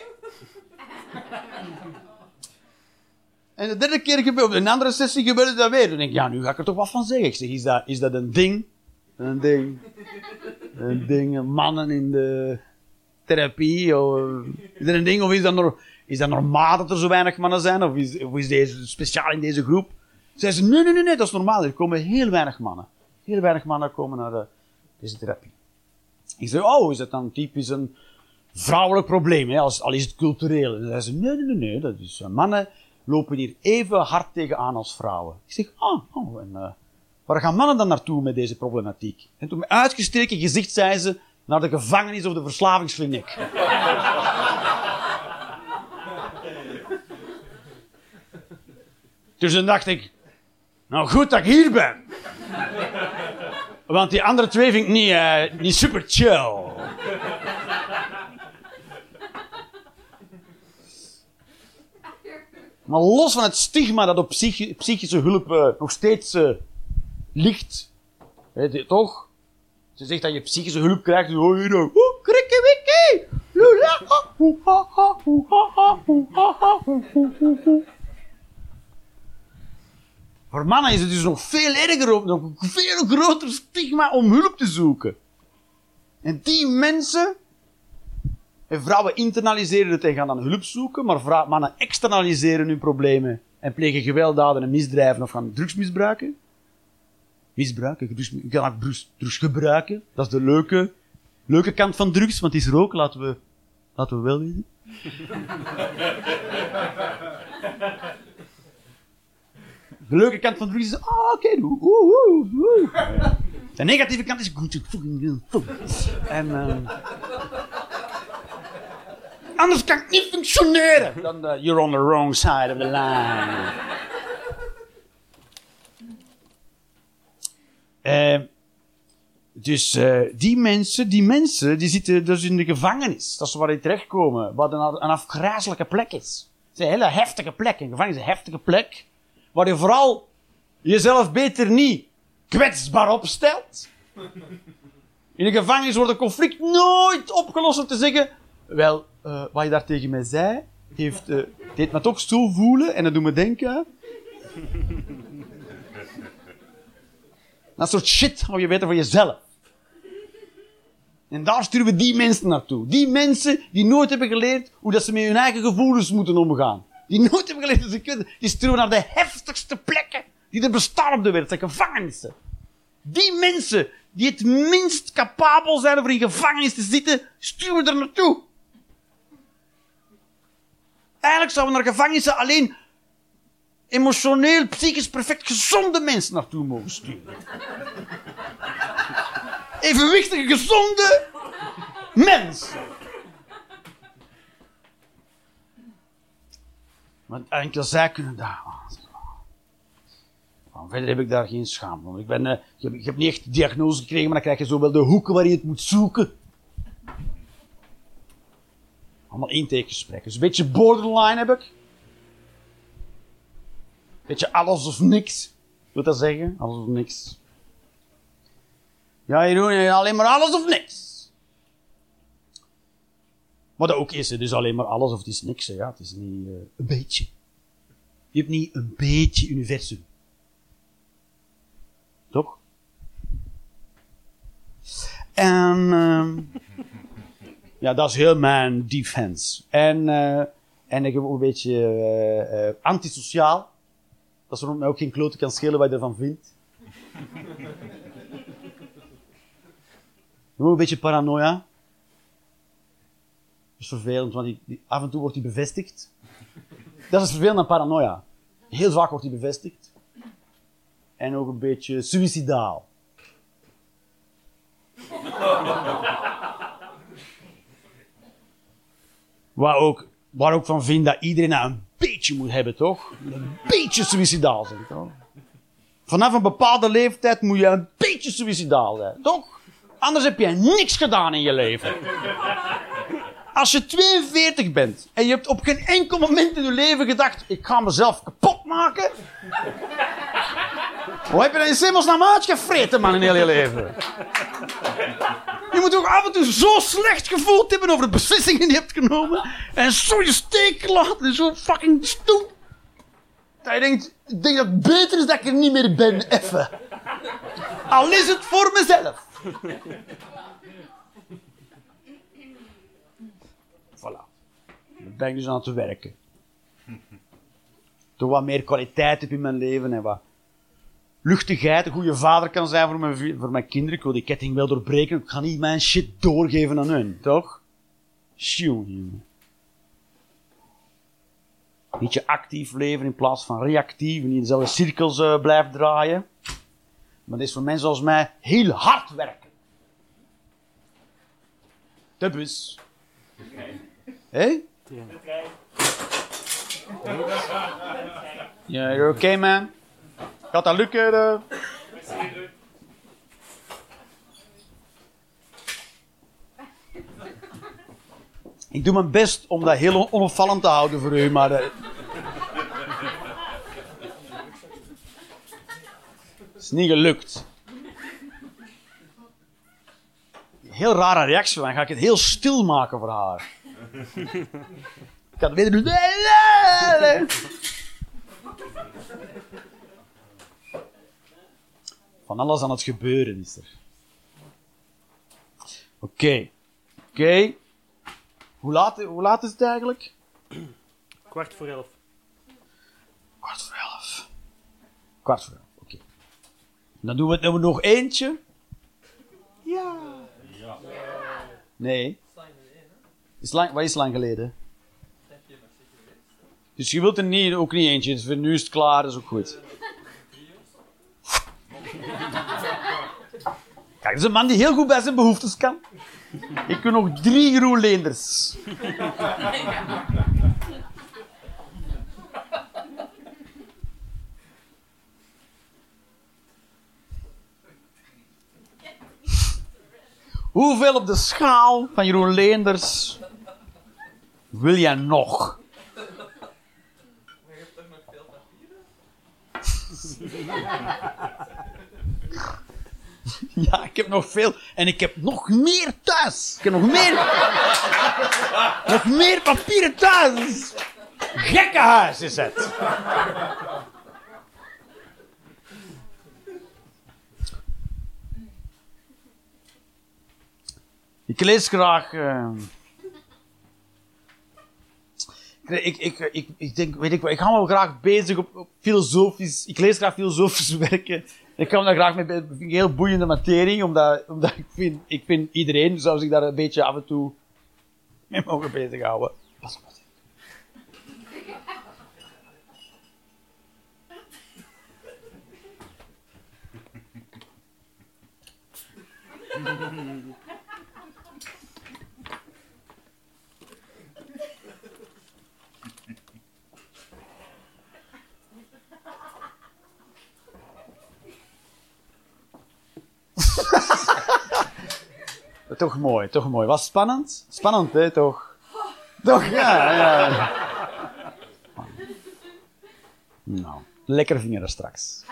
En de derde keer gebeurde, in een andere sessie gebeurde dat weer. Toen denk ik, ja, nu ga ik er toch wat van zeggen. Ik zeg, is dat, is dat een ding? Een ding. Een ding, mannen in de therapie? Of, is dat een ding of is dat, is dat normaal dat er zo weinig mannen zijn? Of is, is deze speciaal in deze groep? Zei ze, nee, nee, nee, nee, dat is normaal. Er komen heel weinig mannen. Heel weinig mannen komen naar de, deze therapie. Ik zei, oh, is dat dan typisch een vrouwelijk probleem, hè? Als, al is het cultureel? En zei ze, nee, nee, nee, nee, dat is, eh, mannen lopen hier even hard tegenaan als vrouwen. Ik zeg, oh, oh en eh, waar gaan mannen dan naartoe met deze problematiek? En toen met uitgestreken gezicht zei ze, naar de gevangenis of de verslavingskliniek. dus dan dacht ik, nou goed dat ik hier ben. Want die andere twee vind ik niet, eh, niet super chill. Maar los van het stigma dat op psychi- psychische hulp eh, nog steeds eh, ligt. Je, toch? Ze zegt dat je psychische hulp krijgt. Dus hoor je dan. Oeh, krikkewikkie! Lula, ha, hoe, ha, ha, hoe, ha, ha, hoe, ha, ha, hoe, hoe, hoe, hoe. Voor mannen is het dus nog veel erger, nog een veel groter stigma om hulp te zoeken. En die mensen, en vrouwen internaliseren het en gaan dan hulp zoeken, maar mannen externaliseren hun problemen en plegen gewelddaden en misdrijven of gaan drugs misbruiken. Misbruiken, drugs, kan ook drugs, gebruiken. Dat is de leuke, leuke kant van drugs, want die is er laten we, laten we wel weten. De leuke kant van drugs is, ah, oké. De negatieve kant is, goed, fucking. En, ehm, anders kan ik niet functioneren. Dan, eh, you're on the wrong side of the line. Eh, dus eh, die mensen, die mensen, die zitten dus in de gevangenis. Dat is waar die terechtkomen. Wat een, een afgrijzelijke plek is. Is een hele heftige plek. Een gevangenis is een heftige plek. Waar je vooral jezelf beter niet kwetsbaar opstelt. In een gevangenis wordt een conflict nooit opgelost om te zeggen... Wel, eh, wat je daar tegen mij zei, heeft, eh, deed me toch zo voelen en dat doet me denken... Dat soort shit hou je beter voor jezelf. En daar sturen we die mensen naartoe. Die mensen die nooit hebben geleerd hoe dat ze met hun eigen gevoelens moeten omgaan. Die nooit hebben kunnen. Die sturen naar de heftigste plekken die er bestaan op de wereld. Gevangenissen. Die mensen die het minst capabel zijn om in gevangenis te zitten, sturen we er naartoe. Eigenlijk zouden we naar gevangenissen alleen emotioneel, psychisch perfect gezonde mensen naartoe mogen sturen. Evenwichtige, gezonde mensen. Maar enkel zij kunnen daar. Verder heb ik daar geen schaamte van. Ik, ben, eh, ik, heb, niet echt de diagnose gekregen, maar dan krijg je zo wel de hoeken waar je het moet zoeken. Allemaal intakegesprekken. Dus een beetje borderline heb ik. Beetje alles of niks. Wil dat zeggen? Alles of niks. Ja, Jeroen, alleen maar alles of niks. Wat dat ook is, het is alleen maar alles of het is niks. hè. Ja, het is niet eh, een beetje. Je hebt niet een beetje universum. Toch? En ehm, ja, dat is heel mijn defense. En, eh, en ik heb ook een beetje eh, antisociaal. Dat ze mij ook geen klote kan schelen wat je ervan vindt. Ook een beetje paranoia. Is vervelend, want af en toe wordt die bevestigd. Dat is vervelend aan paranoia. Heel vaak wordt die bevestigd. en ook een beetje suicidaal. waar, ook, waar ook van vind dat iedereen nou een beetje moet hebben, toch? Een beetje suicidaal zijn, toch? Vanaf een bepaalde leeftijd moet je een beetje suicidaal zijn, toch? Anders heb je niks gedaan in je leven. Als je 42 bent en je hebt op geen enkel moment in je leven gedacht: ik ga mezelf kapot maken. Hoe heb je dat in Simmels naar maat gevreten, man, in heel je leven? Je moet ook af en toe zo slecht gevoeld hebben over de beslissingen die je hebt genomen. En zo je steek laten, zo fucking stoem. Dat je denkt, ik denk dat het beter is dat ik er niet meer ben, even. Al is het voor mezelf. Voilà. Daar ben ik dus aan te werken. Toch wat meer kwaliteit heb in mijn leven en wat luchtigheid, een goede vader kan zijn voor mijn, voor mijn kinderen. Ik wil die ketting wel doorbreken. Ik ga niet mijn shit doorgeven aan hun, toch? Tjoe, jongen. Niet je actief leven in plaats van reactief en niet in dezelfde cirkels eh, blijft draaien. Maar dat is voor mensen zoals mij heel hard werken. De bus. Hé? Ja, you're okay man? Gaat dat lukken? eh? Ik doe mijn best om dat heel on- onopvallend te houden voor u, maar... eh, Het is niet gelukt. Heel rare reactie van. Ga ik het heel stil maken voor haar. Ik ga het weer doen. Van alles aan het gebeuren is er. Oké. Oké. Hoe, laat, hoe laat is het eigenlijk? Kwart voor elf. Kwart voor elf. Kwart voor elf, oké. Dan doen we, doen we nog eentje. Ja. Nee. Is lang, wat is lang geleden? Dus je wilt er niet, ook niet eentje. Dus nu is het klaar, dat is ook goed. Kijk, dat is een man die heel goed bij zijn behoeftes kan. Ik wil nog drie groenleenders. Hoeveel op de schaal van Jeroen Leenders wil jij nog? Maar je hebt toch nog veel papieren? Ja, ik heb nog veel. En ik heb nog meer thuis. Ik heb nog meer. nog meer papieren thuis. Gekkenhuis is het. Ik lees graag. eh, Ik, ik, ik, ik denk, weet ik wel, ik ga me graag bezig op, op filosofisch. Ik lees graag filosofische werken. Ik kan me daar graag mee bezig. vind ik heel boeiende materie, omdat, omdat ik vind, ik vind iedereen zou zich daar een beetje af en toe mee mogen bezighouden. Pas op, Toch mooi, toch mooi. Was spannend? Spannend, hè, toch? Toch, ja, ja. Nou, lekker vingeren straks.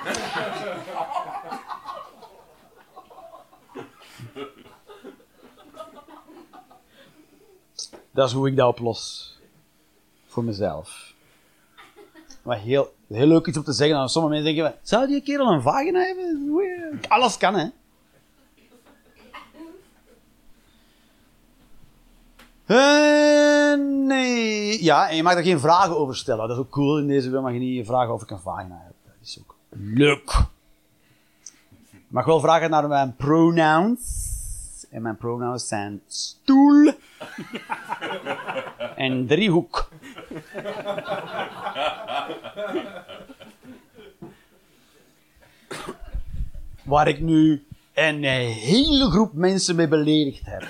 Dat is hoe ik dat oplos. Voor mezelf. Maar heel, heel leuk iets om te zeggen. Dan sommige mensen denken, zou die kerel een vagina hebben? Alles kan, hè? Eh, nee. Ja, en je mag er geen vragen over stellen. Dat is ook cool. In deze wil mag je niet vragen of ik een vagina heb. Dat is ook leuk. Je mag wel vragen naar mijn pronouns. En mijn pronouns zijn stoel en driehoek. waar ik nu een hele groep mensen mee beledigd heb.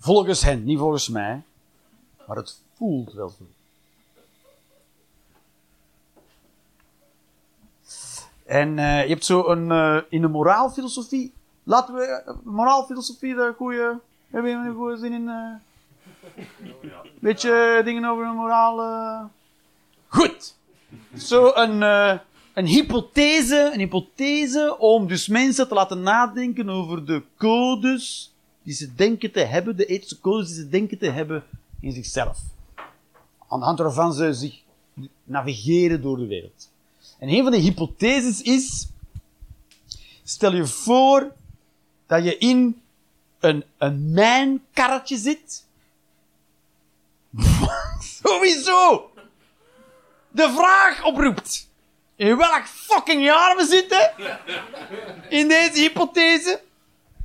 Volgens hen, niet volgens mij, maar het voelt wel zo. En uh, je hebt zo een, uh, in de moraalfilosofie, laten we, uh, moraalfilosofie, de goede, hebben we een goede zin in, beetje dingen over de moraal. Goed! Zo een, een hypothese, een hypothese om dus mensen te laten nadenken over de codes die ze denken te hebben, de ethische codes die ze denken te hebben in zichzelf. Aan de hand waarvan ze zich navigeren door de wereld. En een van de hypotheses is, stel je voor dat je in een, een mijnkarretje zit. Sowieso! De vraag oproept. In welk fucking jaar we zitten? In deze hypothese.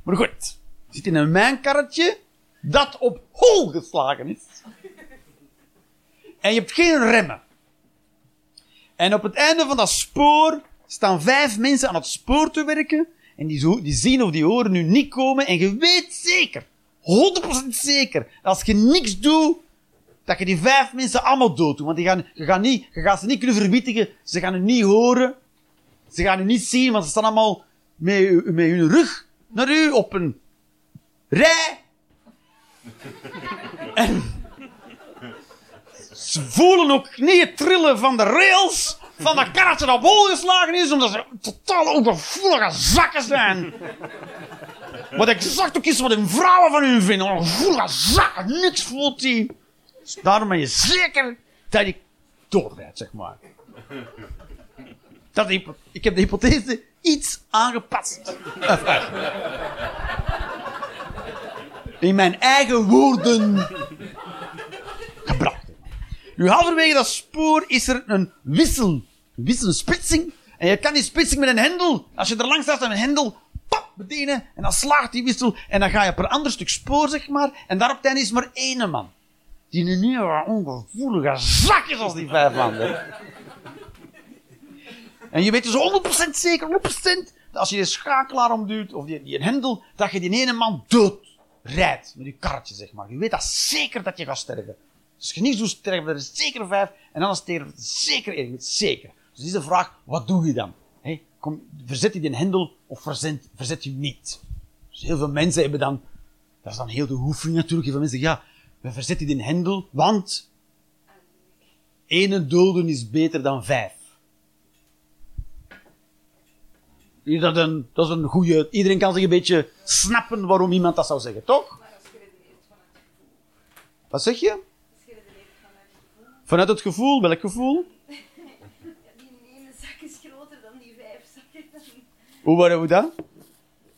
Maar goed. Zit in een mijnkarretje dat op hol geslagen is. En je hebt geen remmen. En op het einde van dat spoor staan vijf mensen aan het spoor te werken. En die, zo, die zien of die horen nu niet komen. En je weet zeker, 100% zeker, als je niks doet, dat je die vijf mensen allemaal dood doet. Want die gaan, je, gaat niet, ze niet kunnen verwittigen. Ze gaan u niet horen. Ze gaan u niet zien, want ze staan allemaal met, met hun rug naar u op een rij. en ze voelen ook niet het trillen van de rails van dat karretje dat bol geslagen is, omdat ze totaal overvoelige zakken zijn. Wat exact ook is wat hun vrouwen van hun vinden. Overvoelige zakken, niks voelt die. Dus daarom ben je zeker dat je doorrijdt, zeg maar. Dat ik heb de hypothese iets aangepast. In mijn eigen woorden gebracht. Nu, halverwege dat spoor is er een wissel. Een wissel, een splitsing. En je kan die splitsing met een hendel. Als je er langs staat met een hendel, pap, bedienen. En dan slaagt die wissel. En dan ga je een ander stuk spoor, zeg maar. En daar op het einde is maar één man. Die nieuwe, ongevoelige zak is als die vijf landen. En je weet dus 100% zeker, 100% dat als je de schakelaar omduwt, of die, die hendel, dat je die ene man dood rijdt. Met die karretje, zeg maar. Je weet dat zeker dat je gaat sterven. Als je niet zo sterven er is zeker vijf. En dan sterven er zeker één. Zeker. Dus is de vraag, wat doe je dan? Kom, verzet je die hendel of verzet, verzet je niet? Dus heel veel mensen hebben dan, dat is dan heel de oefening natuurlijk. Heel veel mensen zeggen, ja, we verzetten die hendel, want één doden is beter dan vijf. Dat, een, dat is een goede. Iedereen kan zich een beetje snappen waarom iemand dat zou zeggen, toch? Wat zeg je? Vanuit het gevoel, welk gevoel? Die ene zak is groter dan die vijf zakken. Hoe waarom dat?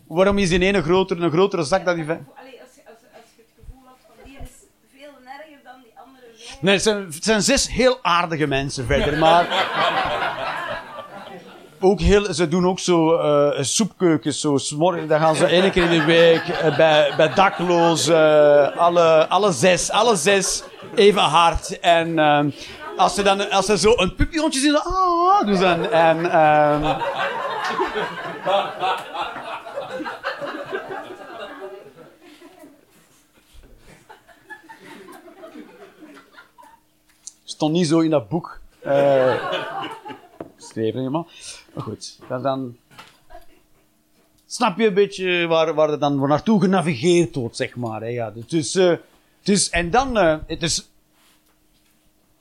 Waarom is die ene groter, een grotere zak dan die vijf? Allee, als, je, als, als je het gevoel hebt van die is veel erger dan die andere vijf. Nee, het zijn, het zijn zes heel aardige mensen verder, maar... Ook heel, ze doen ook zo uh, soepkeukens, zo. Dan gaan ze één keer in de week uh, bij, bij daklozen, uh, alle, alle zes, alle zes even hard. En als ze dan als ze zo een pupillondje zien, ah, ze dan. En, um, stond niet zo in dat boek. Uh, helemaal. Maar goed, dan, snap je een beetje waar, waar het dan naartoe genavigeerd wordt, zeg maar. Hè. Ja, dus, en dan het is,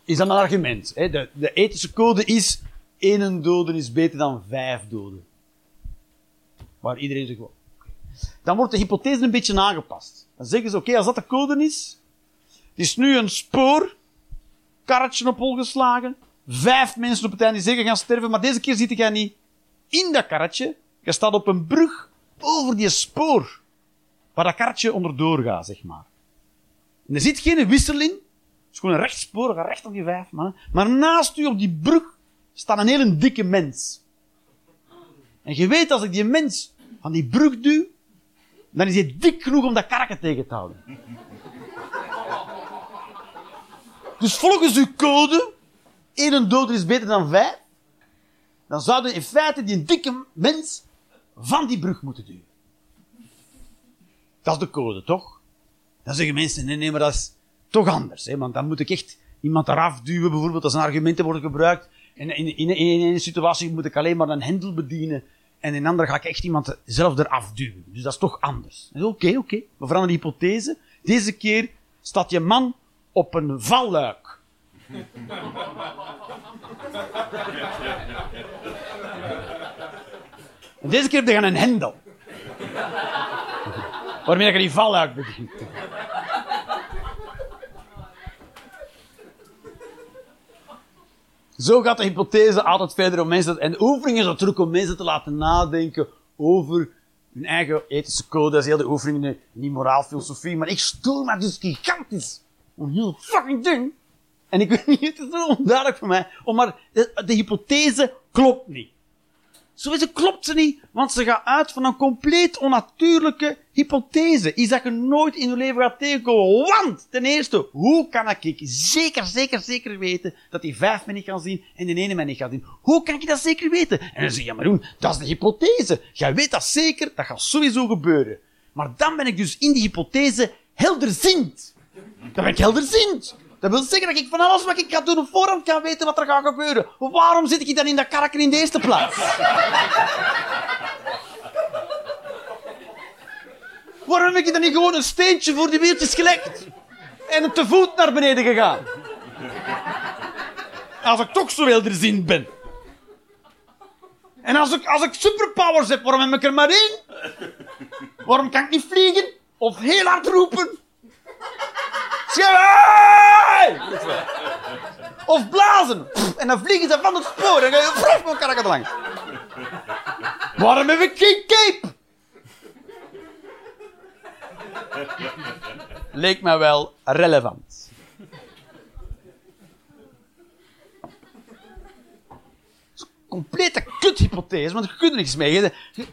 dan een argument. Hè. De, de ethische code is, één doden is beter dan vijf doden. Waar iedereen zegt, dan wordt de hypothese een beetje aangepast. Dan zeggen ze, oké, als dat de code is, is nu een spoor, karretje op hol geslagen, vijf mensen op het einde zeker gaan sterven, maar deze keer zit jij niet in dat karretje. Je staat op een brug over die spoor, waar dat karretje onderdoor gaat, zeg maar. En er zit geen wissel in. Het is gewoon een rechtspoor, ga recht op die vijf mannen. Maar naast u op die brug staat een hele dikke mens. En je weet, als ik die mens van die brug duw, dan is hij dik genoeg om dat karretje tegen te houden. Dus volgens uw code, één dood is beter dan vijf. dan zouden in feite die dikke mens van die brug moeten duwen. Dat is de code, toch? Dan zeggen mensen, nee, nee, maar dat is toch anders. Hè? Want dan moet ik echt iemand eraf duwen, bijvoorbeeld, als een argumenten worden gebruikt. En in, in, in, een situatie moet ik alleen maar een hendel bedienen. En in een andere ga ik echt iemand zelf eraf duwen. Dus dat is toch anders. Oké, oké. We veranderen de hypothese. Deze keer staat je man op een valluik. En deze keer heb je een hendel. Waarmee je die valluik begint. Zo gaat de hypothese altijd verder om mensen, en de oefening is natuurlijk om mensen te laten nadenken over hun eigen ethische code. Dat heel de oefening, niet moraalfilosofie, maar ik stoor me dus gigantisch. Een heel fucking ding. En ik weet niet, het is onduidelijk voor mij. Oh, maar de, hypothese klopt niet. Sowieso klopt ze niet, want ze gaat uit van een compleet onnatuurlijke hypothese. Iets dat je nooit in je leven gaat tegenkomen. Want, ten eerste, hoe kan ik zeker, zeker, zeker weten dat die vijf mij niet kan zien en de ene mij niet gaat zien? Hoe kan ik dat zeker weten? En dan zeg je, ja, Maroen, dat is de hypothese. Jij weet dat zeker, dat gaat sowieso gebeuren. Maar dan ben ik dus in die hypothese helderziend. Dan ben ik helderziend. Dat wil zeggen dat ik van alles wat ik ga doen op voorhand kan weten wat er gaat gebeuren. Waarom zit ik dan in dat karken in de eerste plaats? Waarom heb ik dan niet gewoon een steentje voor die wieltjes gelegd? En te voet naar beneden gegaan? Als ik toch zo wilderziend ben. En als ik, als ik superpowers heb, waarom heb ik er maar één? Waarom kan ik niet vliegen? Of heel hard roepen? Of blazen. En dan vliegen ze van het spoor. En dan ga je vroeg met elkaar langs. Waarom heb ik geen cape? Leek mij wel relevant. Complete kuthypothese, want je kunt er niks mee.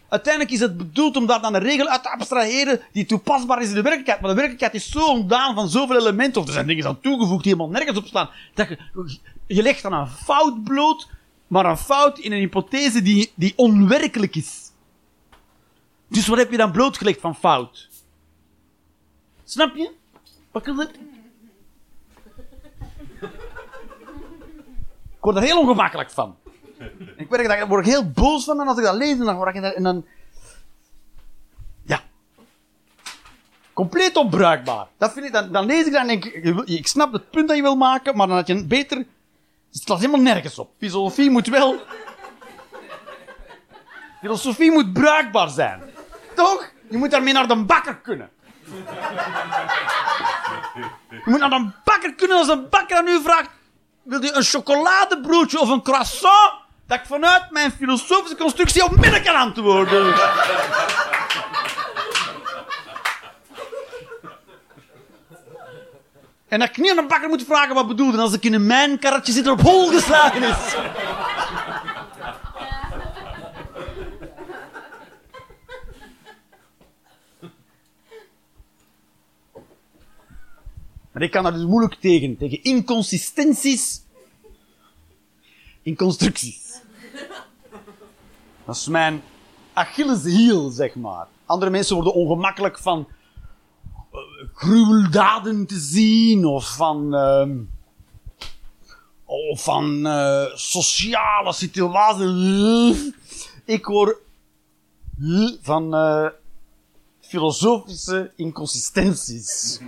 Uiteindelijk is het bedoeld om daar dan een regel uit te abstraheren die toepasbaar is in de werkelijkheid. Maar de werkelijkheid is zo ontdaan van zoveel elementen, of er zijn dingen aan toegevoegd die helemaal nergens op staan, dat je, je legt dan een fout bloot, maar een fout in een hypothese die, die onwerkelijk is. Dus wat heb je dan blootgelegd van fout? Snap je? Wat het? Ik word er heel ongemakkelijk van. Ik werk daar word heel boos van en als ik dat lees, dan word ik en dan... Ja. Compleet onbruikbaar. Dat vind ik, dan, dan lees ik dat en denk ik, ik snap het punt dat je wil maken, maar dan had je beter... Het slaat helemaal nergens op. Filosofie moet wel... Filosofie moet bruikbaar zijn. Toch? Je moet daarmee naar de bakker kunnen. Je moet naar de bakker kunnen als een bakker aan u vraagt... Wil je een chocoladebroodje of een croissant? Dat ik vanuit mijn filosofische constructie onmiddellijk kan antwoorden. En dat ik niet aan de bakker moet vragen wat bedoelde als ik in een mijnkarretje zit er op hol geslagen is. Maar ik kan er dus moeilijk tegen, tegen inconsistenties in constructies. Dat is mijn Achilleshiel, zeg maar. Andere mensen worden ongemakkelijk van uh, gruweldaden te zien of van, uh, of van uh, sociale situaties. Ik hoor van uh, filosofische inconsistenties.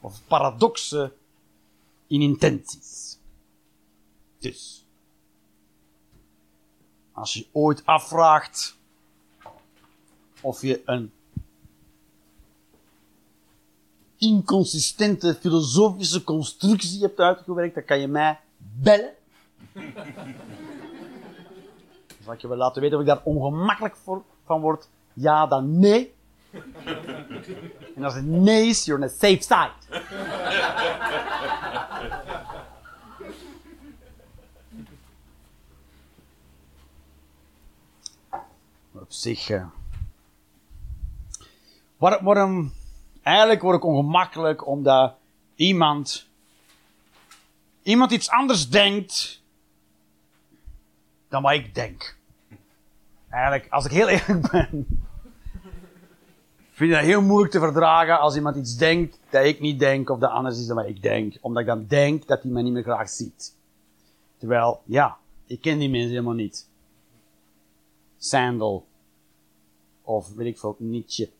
of paradoxen in intenties. Dus. Als je ooit afvraagt of je een inconsistente filosofische constructie hebt uitgewerkt, dan kan je mij bellen. Zal ik je wel laten weten of ik daar ongemakkelijk voor, van word. Ja, dan nee. En als het nee is, you're on the safe side. Waarom, eigenlijk word ik ongemakkelijk omdat iemand, iemand iets anders denkt dan wat ik denk. Eigenlijk, als ik heel eerlijk ben, vind ik dat heel moeilijk te verdragen als iemand iets denkt dat ik niet denk of dat anders is dan wat ik denk. Omdat ik dan denk dat hij mij niet meer graag ziet. Terwijl, ja, ik ken die mensen helemaal niet. Sandal. Of weet ik veel, Nietzsche.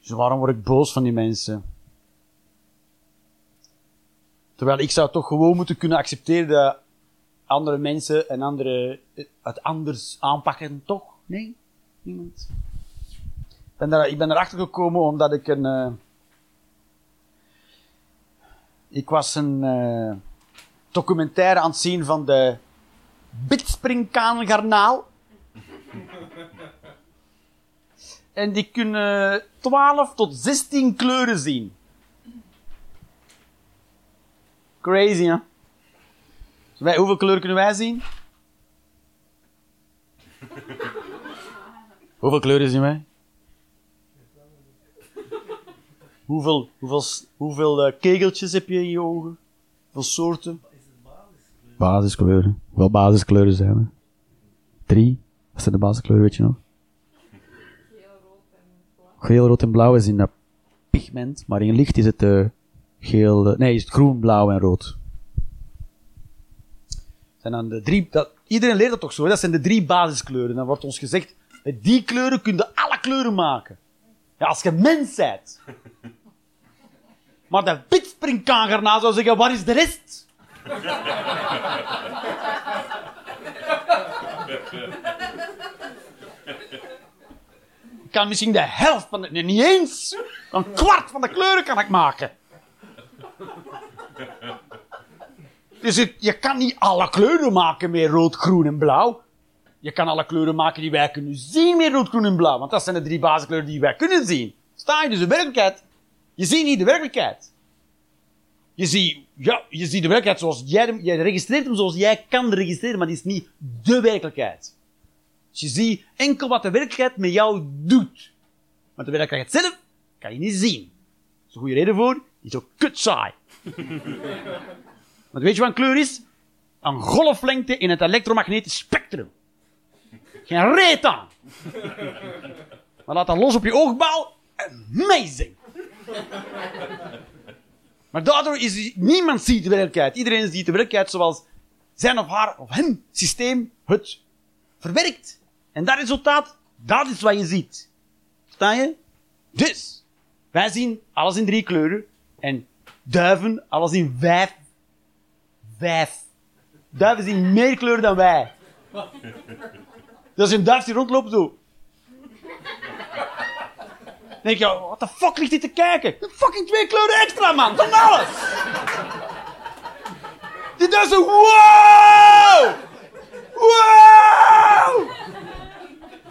Dus waarom word ik boos van die mensen? Terwijl ik zou toch gewoon moeten kunnen accepteren dat andere mensen en andere het anders aanpakken, toch? Nee? Niemand? Ik ben, daar, ik ben erachter gekomen omdat ik een. eh, ik was een eh, documentaire aan het zien van de Bitspringkaangarnaal. En die kunnen 12 tot 16 kleuren zien. Crazy, hè? Dus wij, hoeveel kleuren kunnen wij zien? hoeveel kleuren zien wij? Hoeveel, hoeveel, hoeveel eh, kegeltjes heb je in je ogen? Hoeveel soorten? Basiskleuren. Hoeveel basiskleuren zijn er? Drie. Wat zijn de basiskleuren, weet je nog? Geel, rood en blauw is in dat pigment, maar in licht is het eh, geel, eh, nee, is het groen, blauw en rood. zijn dan de drie, dat, iedereen leert dat toch zo, hè? dat zijn de drie basiskleuren. Dan wordt ons gezegd, met die kleuren kun je alle kleuren maken. Ja, als je mens bent. Maar de pitspringkangarnaal zou zeggen, waar is de rest? Kan misschien de helft van de, niet eens, een kwart van de kleuren kan ik maken. Dus je kan niet alle kleuren maken met rood, groen en blauw. Je kan alle kleuren maken die wij kunnen zien met rood, groen en blauw. Want dat zijn de drie basiskleuren die wij kunnen zien. Sta je dus de werkelijkheid? Je ziet niet de werkelijkheid. Je ziet, ja, je ziet de werkelijkheid zoals jij, jij registreert hem zoals jij kan registreren, maar die is niet de werkelijkheid. Je ziet enkel wat de werkelijkheid met jou doet. Maar de werkelijkheid zelf kan je niet zien. Dat is een goede reden voor. Die is ook kut saai. Want weet je wat een kleur is? Een golflengte in het elektromagnetisch spectrum. Geen reet aan. Maar laat dat los op je oogbal. Amazing. Maar daardoor is niemand ziet de werkelijkheid. Iedereen ziet de werkelijkheid zoals zijn of haar of hem systeem het verwerkt. En dat resultaat, dat is wat je ziet. Sta je? Dus, wij zien alles in drie kleuren. En duiven alles in vijf. Vijf. Duiven zien meer kleuren dan wij. Dus een duif die rondloopt zo. Dan denk je, wat de fuck ligt dit te kijken? Fucking twee kleuren extra, man. Van alles. Dit is een wow! Wow!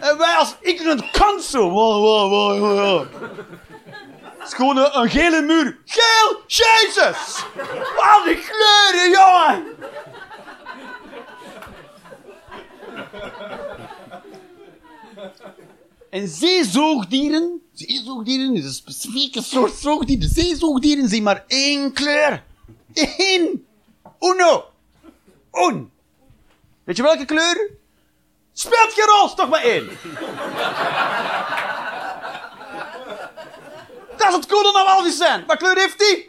En wij als ignorant console. Wow, wow, wow, wow. Het is gewoon een, gele muur. Geel! Jezus! Al die kleuren, jongen! En zeezoogdieren, zeezoogdieren is een specifieke soort zoogdier. De zeezoogdieren zien maar één kleur. Eén. Uno. Un. Weet je welke kleur? Speelt geen rol, toch maar één. Dat is het coole aan walvis zijn. Wat kleur heeft die?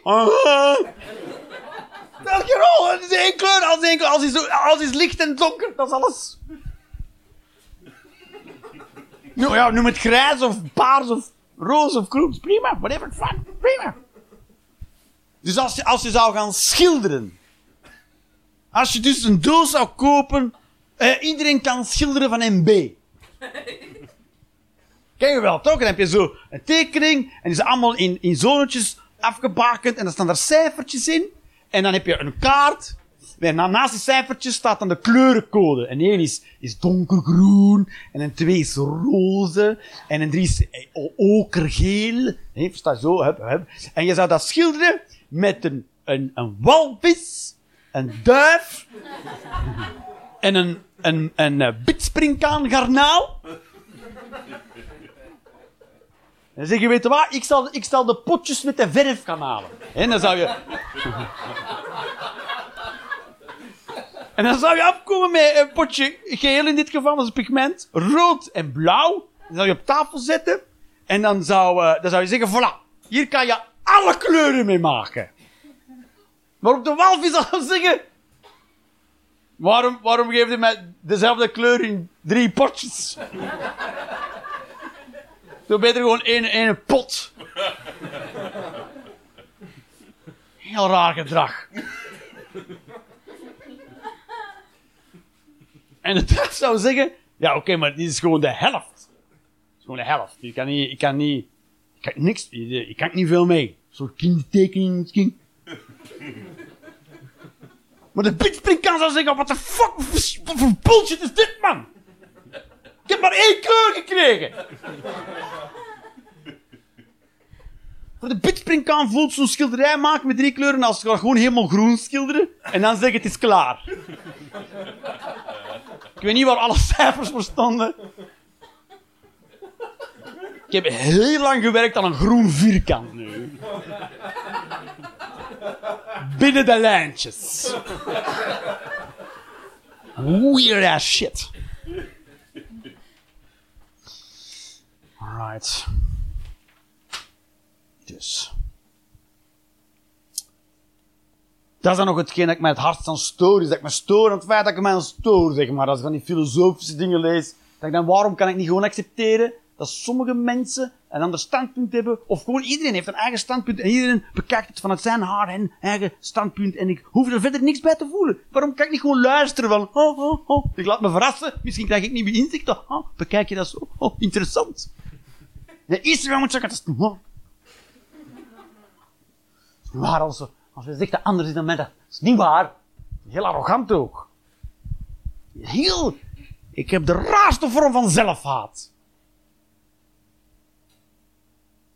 Welke rol? Het is één kleur. Als, één kleur. Is, is licht en donker, dat is alles. Nou ja, noem het grijs of paars of roze of groen. Prima, whatever, fine, prima. Dus als je, als je zou gaan schilderen. Als je dus een doos zou kopen. Eh, iedereen kan schilderen van MB. Ken je wel, toch? Dan heb je zo een tekening. En die is allemaal in, in zonetjes afgebakend. En dan staan er cijfertjes in. En dan heb je een kaart. En na- naast die cijfertjes staat dan de kleurencode. En één is, is donkergroen. En een twee is roze. En een drie is eh, okergeel. Hè, versta zo? Hup, hup. En je zou dat schilderen met een, een, een walvis. Een duif. En een, een, een, een bitspringkaangarnaal. En dan zeg je, weet je wat, ik zal, ik zal de potjes met de verf gaan halen. En dan zou je... En dan zou je afkomen met een potje geel in dit geval, is pigment, rood en blauw. Dan zou je op tafel zetten. En dan zou, eh, dan zou je zeggen, voilà, hier kan je alle kleuren mee maken. Maar op de walvis zou je zeggen, waarom, waarom geef je mij dezelfde kleur in drie potjes? Doe beter gewoon één, één pot. Heel raar gedrag. En de rest zou zeggen, ja oké, maar dit is gewoon de helft. Het is gewoon de helft. Ik kan niet, ik kan niet, ik kan niks, ik kan niet veel mee. Zo'n kindertekening misschien. Maar de bitspringkan zou zeggen, wat de fuck, wat voor bullshit is dit man? Ik heb maar één kleur gekregen. Voor de bitspringkan voelt zo'n schilderij maken met drie kleuren als gewoon helemaal groen schilderen en dan zeggen het is klaar. Ik weet niet waar alle cijfers voor stonden. Ik heb heel lang gewerkt aan een groen vierkant nu. Binnen de lijntjes. Weird ass shit. Alright. Dus. Dat is dan nog hetgeen dat ik mij het hardst aan stoor. Is dat ik me stoor aan het feit dat ik me aan stoor, zeg maar. Als ik van die filosofische dingen lees. Dat ik dan, waarom kan ik niet gewoon accepteren dat sommige mensen een ander standpunt hebben. Of gewoon iedereen heeft een eigen standpunt. En iedereen bekijkt het vanuit zijn haar en eigen standpunt. En ik hoef er verder niks bij te voelen. Waarom kan ik niet gewoon luisteren van, oh, oh, oh. Ik laat me verrassen. Misschien krijg ik nieuwe inzichten. Oh, bekijk je dat zo? Oh, interessant. De wat moet zeggen, dat is waar als, als je zegt dat anders is dan mij. Dat is niet waar. Heel arrogant ook. Heel... Ik heb de raarste vorm van zelfhaat.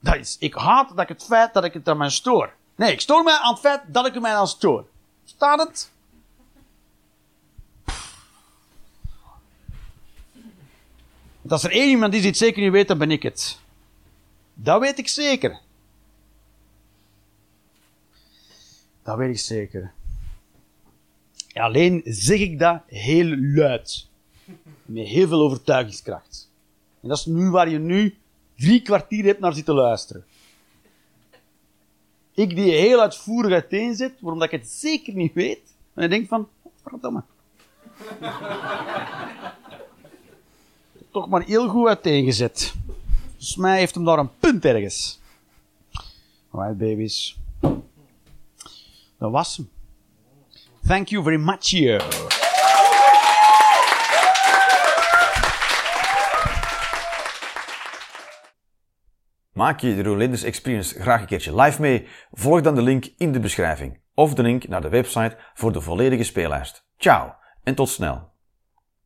Dat is, ik haat dat ik het feit dat ik het aan mij stoor. Nee, ik stoor mij aan het feit dat ik er mij aan stoor. Staat het? Want als er één iemand die het zeker niet weet, dan ben ik het. Dat weet ik zeker. Dat weet ik zeker. Alleen zeg ik dat heel luid. Met heel veel overtuigingskracht. En dat is nu waar je nu drie kwartier hebt naar zitten luisteren. Ik die heel uitvoerig uiteenzet, waarom ik het zeker niet weet. En ik denk van, verdomme. Toch maar heel goed uiteengezet. Dus mij heeft hem daar een punt ergens. Alright, babies. Dat was hem. Thank you very much, you. Maak je de Rolanders Experience graag een keertje live mee? Volg dan de link in de beschrijving of de link naar de website voor de volledige speellijst. Ciao en tot snel.